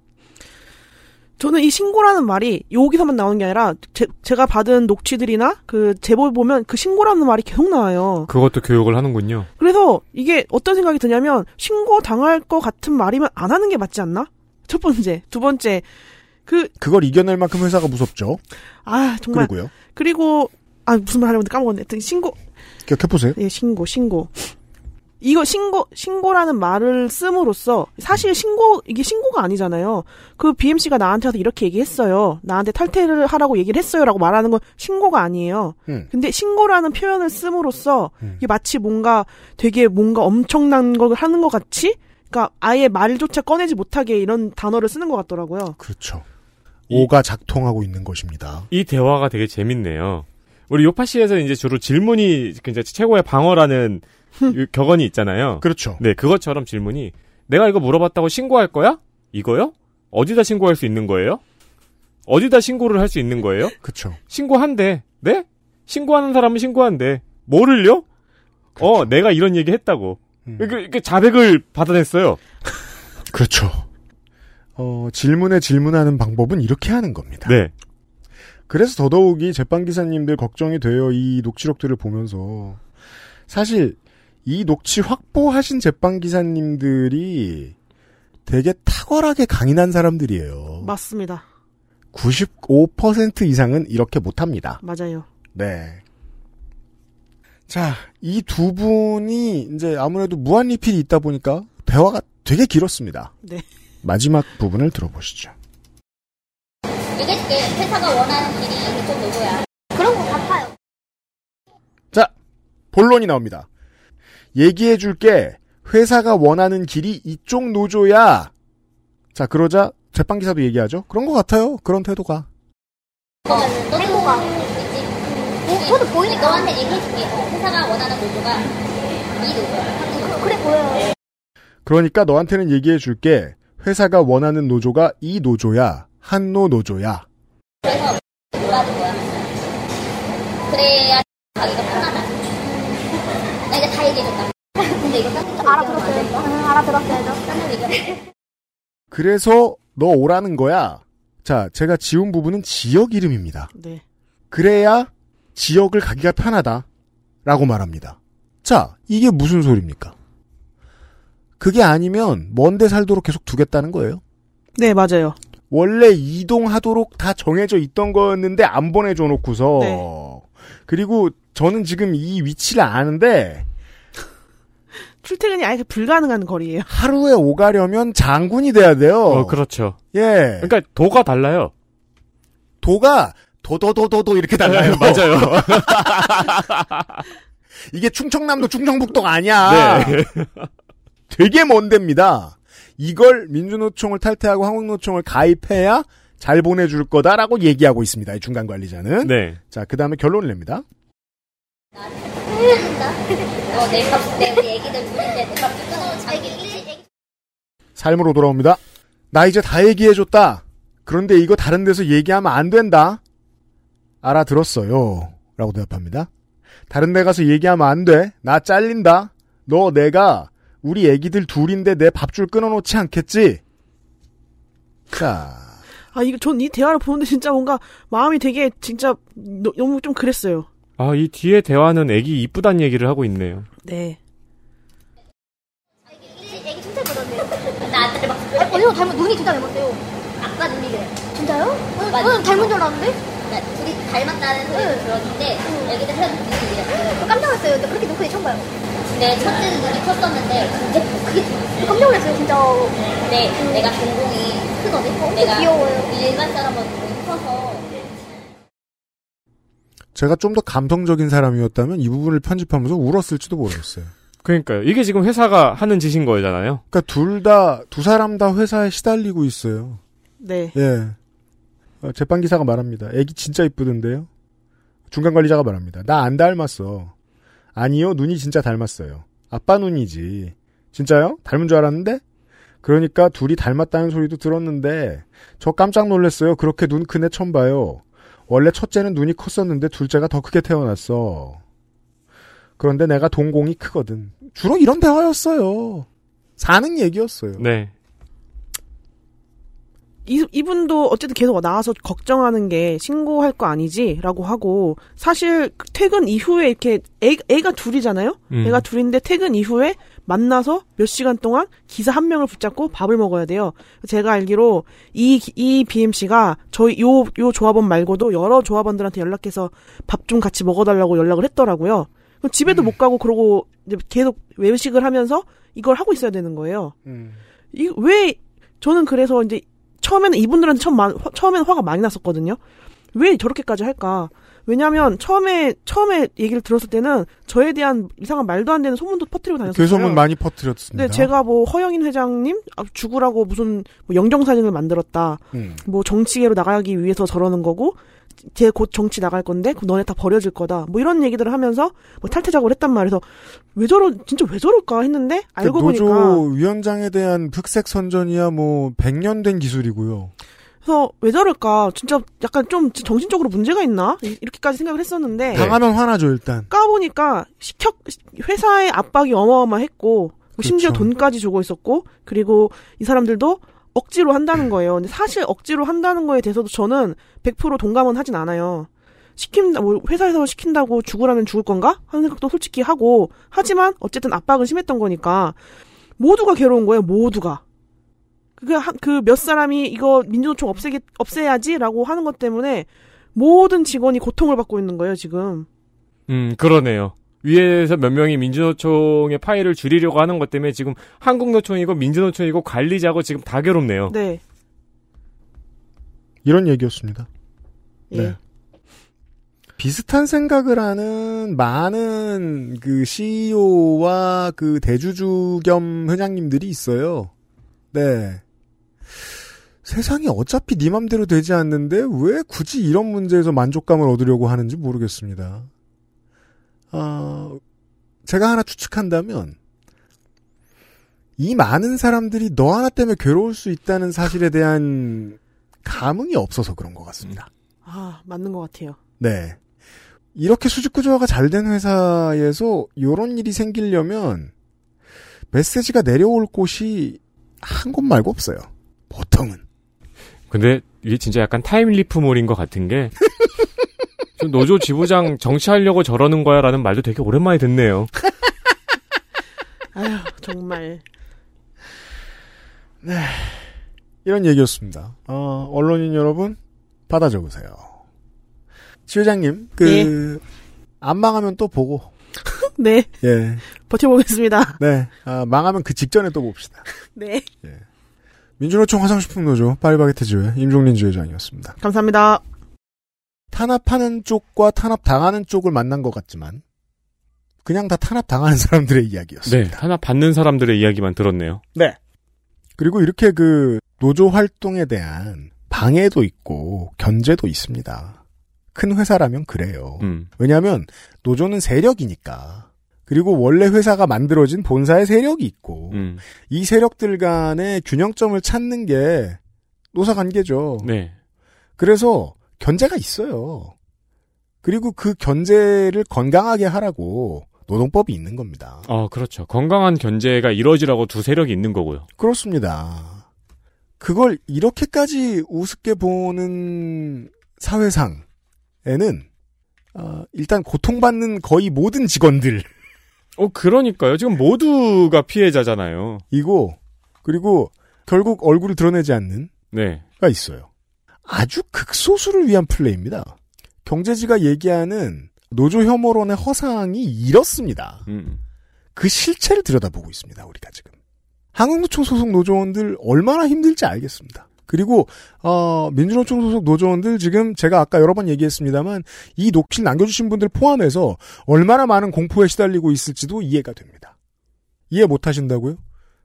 저는 이 신고라는 말이 여기서만 나오는 게 아니라 제, 제가 받은 녹취들이나 그 제보를 보면 그 신고라는 말이 계속 나와요. 그것도 교육을 하는군요. 그래서 이게 어떤 생각이 드냐면 신고 당할 것 같은 말이면 안 하는 게 맞지 않나? 첫 번째, 두 번째 그 그걸 이겨낼 만큼 회사가 무섭죠. 아 정말 그리고요. 그리고 아 무슨 말 하려고 까먹었네. 신고 기억해 보세요. 예 신고 신고 이거 신고 신고라는 말을 씀으로써 사실 신고 이게 신고가 아니잖아요. 그 BMC가 나한테 와서 이렇게 얘기했어요. 나한테 탈퇴를 하라고 얘기를 했어요라고 말하는 건 신고가 아니에요. 음. 근데 신고라는 표현을 씀으로써 음. 이게 마치 뭔가 되게 뭔가 엄청난 걸 하는 것 같이 그러니까 아예 말조차 꺼내지 못하게 이런 단어를 쓰는 것 같더라고요. 그렇죠. 오가 작통하고 있는 것입니다. 이 대화가 되게 재밌네요. 우리 요파시에서 이제 주로 질문이 이제 최고의 방어라는 이 격언이 있잖아요. 그렇죠. 네, 그것처럼 질문이 내가 이거 물어봤다고 신고할 거야? 이거요? 어디다 신고할 수 있는 거예요? 어디다 신고를 할 수 있는 거예요? 그렇죠. 신고한대. 네? 신고하는 사람은 신고한대. 뭐를요? 어, 내가 이런 얘기 했다고. 음. 이렇게, 이렇게 자백을 받아냈어요. 그렇죠. 어, 질문에 질문하는 방법은 이렇게 하는 겁니다. 네. 그래서 더더욱이 제빵 기사님들 걱정이 돼요. 이 녹취록들을 보면서 사실 이 녹취 확보하신 제빵 기사님들이 되게 탁월하게 강인한 사람들이에요. 맞습니다. 95% 이상은 이렇게 못합니다. 맞아요. 네. 자, 이 두 분이 이제 아무래도 무한 리필이 있다 보니까 대화가 되게 길었습니다. 네. 마지막 부분을 들어보시죠. 얘기해줄게. 회사가 원하는 길이 이쪽 노조야. 그런 거 같아요. 자, 본론이 나옵니다. 얘기해 줄게. 회사가 원하는 길이 이쪽 노조야. 자, 그러자 제빵 기사도 얘기하죠. 그런 것 같아요. 그런 태도가. 어, 너도 있지. 저도 보이니까 너한테 얘기해줄게. 회사가 원하는 노조가 이 노조야. 그래 보여요. 그러니까 너한테는 얘기해 줄게. 회사가 원하는 노조가 이 노조야. 한노 노조야. 그래서 몰라준 거야. 그래야 가기가 편하다. 나 이제 다 얘기해줬다. 근데 이거 딴 알아들었어요. 응, 그래서 너 오라는 거야. 자, 제가 지운 부분은 지역 이름입니다. 네. 그래야 지역을 가기가 편하다. 라고 말합니다. 자, 이게 무슨 소리입니까? 그게 아니면 먼데 살도록 계속 두겠다는 거예요. 네, 맞아요. 원래 이동하도록 다 정해져 있던 거였는데 안 보내줘 놓고서 네. 그리고 저는 지금 이 위치를 아는데 출퇴근이 아예 불가능한 거리예요. 하루에 오가려면 장군이 돼야 돼요. 어, 그렇죠. 예. 그러니까 도가 달라요. 도가 도도도도도 이렇게 달라요. 네, 맞아요. 이게 충청남도 충청북도가 아니야. 네. 되게 먼 데입니다. 이걸 민주노총을 탈퇴하고 한국노총을 가입해야 잘 보내줄 거다라고 얘기하고 있습니다. 이 중간 관리자는. 네. 자, 그 다음에 결론을 냅니다. 삶으로 돌아옵니다. 나 이제 다 얘기해줬다. 그런데 이거 다른 데서 얘기하면 안 된다. 알아들었어요. 라고 대답합니다. 다른 데 가서 얘기하면 안 돼. 나 잘린다. 너 내가 우리 애기들 둘인데 내 밥줄 끊어놓지 않겠지? 자, 아, 이거 전 이 대화를 보는데 진짜 뭔가 마음이 되게 진짜 너, 너무 좀 그랬어요. 아, 이 뒤에 대화는 애기 이쁘단 얘기를 하고 있네요. 네. 애기 진짜 그러네요. 나 아들을 막 아, 언니가 닮은 눈이 진짜 닮았어요. 아빠 눈이 그래. 진짜요? 응, 맞아. 응, 닮은 줄 알았는데? 나 둘이 닮았다는 소리를 들었는데 애기들 한 눈이 이래. 저 깜짝 놀랐어요. 근데 그렇게 눈 크게 처음 봐요. 내 첫째는 눈이 컸었는데 이제 크게 저 깜짝 놀랐어요, 진짜. 근데 내가 전공이 크거든. 내가 귀여워요. 일반 사람보다 눈이 커서 제가 좀 더 감성적인 사람이었다면 이 부분을 편집하면서 울었을지도 모르겠어요. 그러니까요. 이게 지금 회사가 하는 짓인 거잖아요. 그러니까 둘 다, 두 사람 다 회사에 시달리고 있어요. 네. 예. 어, 제빵기사가 말합니다. 애기 진짜 이쁘던데요? 중간 관리자가 말합니다. 나 안 닮았어. 아니요, 눈이 진짜 닮았어요. 아빠 눈이지. 진짜요? 닮은 줄 알았는데? 그러니까 둘이 닮았다는 소리도 들었는데, 저 깜짝 놀랐어요. 그렇게 눈 큰 애 처음 봐요. 원래 첫째는 눈이 컸었는데 둘째가 더 크게 태어났어. 그런데 내가 동공이 크거든. 주로 이런 대화였어요. 사는 얘기였어요. 네. 이, 이분도 어쨌든 계속 나와서 걱정하는 게 신고할 거 아니지라고 하고 사실 퇴근 이후에 이렇게 애, 애가 둘이잖아요. 음. 애가 둘인데 퇴근 이후에 만나서 몇 시간 동안 기사 한 명을 붙잡고 밥을 먹어야 돼요. 제가 알기로 이, 이 BMC가 저희 요, 요 조합원 말고도 여러 조합원들한테 연락해서 밥 좀 같이 먹어달라고 연락을 했더라고요. 그럼 집에도 못 가고 그러고 이제 계속 외식을 하면서 이걸 하고 있어야 되는 거예요. 음. 이 왜 저는 그래서 이제 처음에는 이분들한테 처음 마, 화- 처음에는 화가 많이 났었거든요. 왜 저렇게까지 할까? 왜냐하면 처음에 처음에 얘기를 들었을 때는 저에 대한 이상한 말도 안 되는 소문도 퍼뜨리고 다녔어요. 괴소문 많이 퍼뜨렸습니다. 네, 제가 뭐 허영인 회장님 아, 죽으라고 무슨 뭐 영정 사진을 만들었다. 음. 뭐 정치계로 나가기 위해서 저러는 거고 제곧 정치 나갈 건데 그럼 너네 다 버려질 거다. 뭐 이런 얘기들을 하면서 뭐 탈퇴 작업을 했단 말이에서 왜 저러 진짜 왜 저럴까 했는데 알고 그 노조 보니까 위원장에 대한 흑색 선전이야 뭐 100년 된 기술이고요. 그래서 왜 저럴까 진짜 약간 좀 정신적으로 문제가 있나 이- 이렇게까지 생각을 했었는데 당하면 화나죠 일단. 까보니까 시켜 회사의 압박이 어마어마했고 뭐 심지어 그렇죠. 돈까지 주고 있었고 그리고 이 사람들도 억지로 한다는 거예요. 근데 사실 억지로 한다는 거에 대해서도 저는 100% 동감은 하진 않아요. 시킨다, 뭐, 회사에서 시킨다고 죽으라면 죽을 건가? 하는 생각도 솔직히 하고, 하지만, 어쨌든 압박은 심했던 거니까, 모두가 괴로운 거예요, 모두가. 그, 그 몇 사람이 이거 민주노총 없애게, 없애야지 라고 하는 것 때문에, 모든 직원이 고통을 받고 있는 거예요, 지금. 음, 그러네요. 위에서 몇 명이 민주노총의 파일을 줄이려고 하는 것 때문에 지금 한국노총이고 민주노총이고 관리자고 지금 다 괴롭네요. 네. 이런 얘기였습니다. 예. 네. 비슷한 생각을 하는 많은 그 CEO와 그 대주주 겸 회장님들이 있어요. 네. 세상이 어차피 네 맘대로 되지 않는데 왜 굳이 이런 문제에서 만족감을 얻으려고 하는지 모르겠습니다. 어, 제가 하나 추측한다면 이 많은 사람들이 너 하나 때문에 괴로울 수 있다는 사실에 대한 감흥이 없어서 그런 것 같습니다. 아, 맞는 것 같아요. 네. 이렇게 수직 구조화가 잘 된 회사에서 이런 일이 생기려면 메시지가 내려올 곳이 한 곳 말고 없어요. 보통은. 근데 이게 진짜 약간 타임리프몰인 것 같은 게저 노조 지부장 정치하려고 저러는 거야라는 말도 되게 오랜만에 듣네요. 아휴, 정말. 네. 이런 얘기였습니다. 어, 언론인 여러분, 받아 적으세요. 지 회장님, 그, 안 망하면 또 보고. 네. 예. 버텨보겠습니다. 네. 아, 망하면 그 직전에 또 봅시다. 네. 민주노총 화상식품 노조 파리바게트주의 임종린 주회장이었습니다. 감사합니다. 탄압하는 쪽과 탄압당하는 쪽을 만난 것 같지만, 그냥 다 탄압당하는 사람들의 이야기였습니다. 네, 탄압 받는 사람들의 이야기만 들었네요. 네. 그리고 이렇게 그 노조 활동에 대한 방해도 있고 견제도 있습니다. 큰 회사라면 그래요. 음. 왜냐하면 노조는 세력이니까. 그리고 원래 회사가 만들어진 본사의 세력이 있고 음. 이 세력들 간의 균형점을 찾는 게 노사 관계죠. 네. 그래서 견제가 있어요. 그리고 그 견제를 건강하게 하라고 노동법이 있는 겁니다. 어, 그렇죠. 건강한 견제가 이루어지라고 두 세력이 있는 거고요. 그렇습니다. 그걸 이렇게까지 우습게 보는 사회상에는 어, 일단 고통받는 거의 모든 직원들 어, 그러니까요. 지금 모두가 피해자잖아요. 이고 그리고 결국 얼굴을 드러내지 않는 네. 가 있어요. 아주 극소수를 위한 플레이입니다. 경제지가 얘기하는 노조 혐오론의 허상이 이렇습니다. 음. 그 실체를 들여다보고 있습니다. 우리가 지금. 한국노총 소속 노조원들 얼마나 힘들지 알겠습니다. 그리고 어, 민주노총 소속 노조원들 지금 제가 아까 여러 번 얘기했습니다만 이 녹취를 남겨주신 분들 포함해서 얼마나 많은 공포에 시달리고 있을지도 이해가 됩니다. 이해 못하신다고요?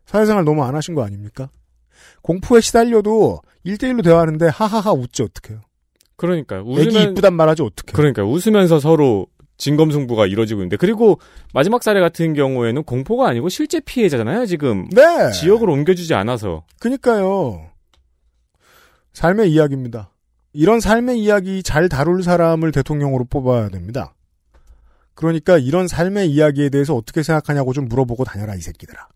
사회생활 너무 안 하신 거 아닙니까? 공포에 시달려도 1대1로 대화하는데 하하하 웃지 어떡해요. 그러니까요. 애기 이쁘단 말하지 어떡해요. 그러니까 웃으면서 서로 진검승부가 이루어지고 있는데 그리고 마지막 사례 같은 경우에는 공포가 아니고 실제 피해자잖아요. 지금 네. 지역을 옮겨주지 않아서 그니까요. 삶의 이야기입니다. 이런 삶의 이야기 잘 다룰 사람을 대통령으로 뽑아야 됩니다. 그러니까 이런 삶의 이야기에 대해서 어떻게 생각하냐고 좀 물어보고 다녀라 이 새끼들아.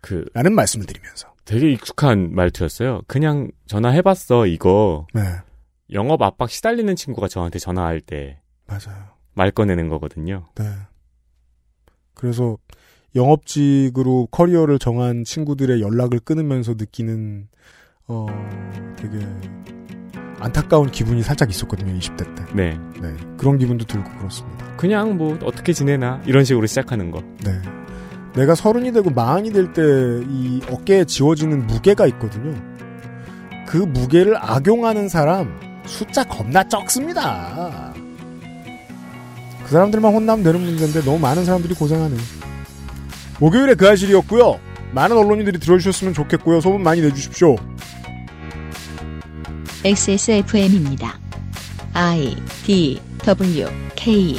그 라는 말씀을 드리면서. 되게 익숙한 말투였어요. 그냥 전화해봤어 이거 네. 영업 압박 시달리는 친구가 저한테 전화할 때말 맞아요. 꺼내는 거거든요. 네. 그래서 영업직으로 커리어를 정한 친구들의 연락을 끊으면서 느끼는 어 되게 안타까운 기분이 살짝 있었거든요 20대 때. 네. 네. 그런 기분도 들고 그렇습니다. 그냥 뭐 어떻게 지내나 이런 식으로 시작하는 거. 네. 내가 서른이 되고 마흔이 될 때 이 어깨에 지워지는 무게가 있거든요. 그 무게를 악용하는 사람 숫자 겁나 적습니다. 그 사람들만 혼나면 되는 문제인데 너무 많은 사람들이 고생하는. 목요일에 그 아실이었고요. 많은 언론인들이 들어주셨으면 좋겠고요. 소문 많이 내주십시오. XSFM입니다. I D W K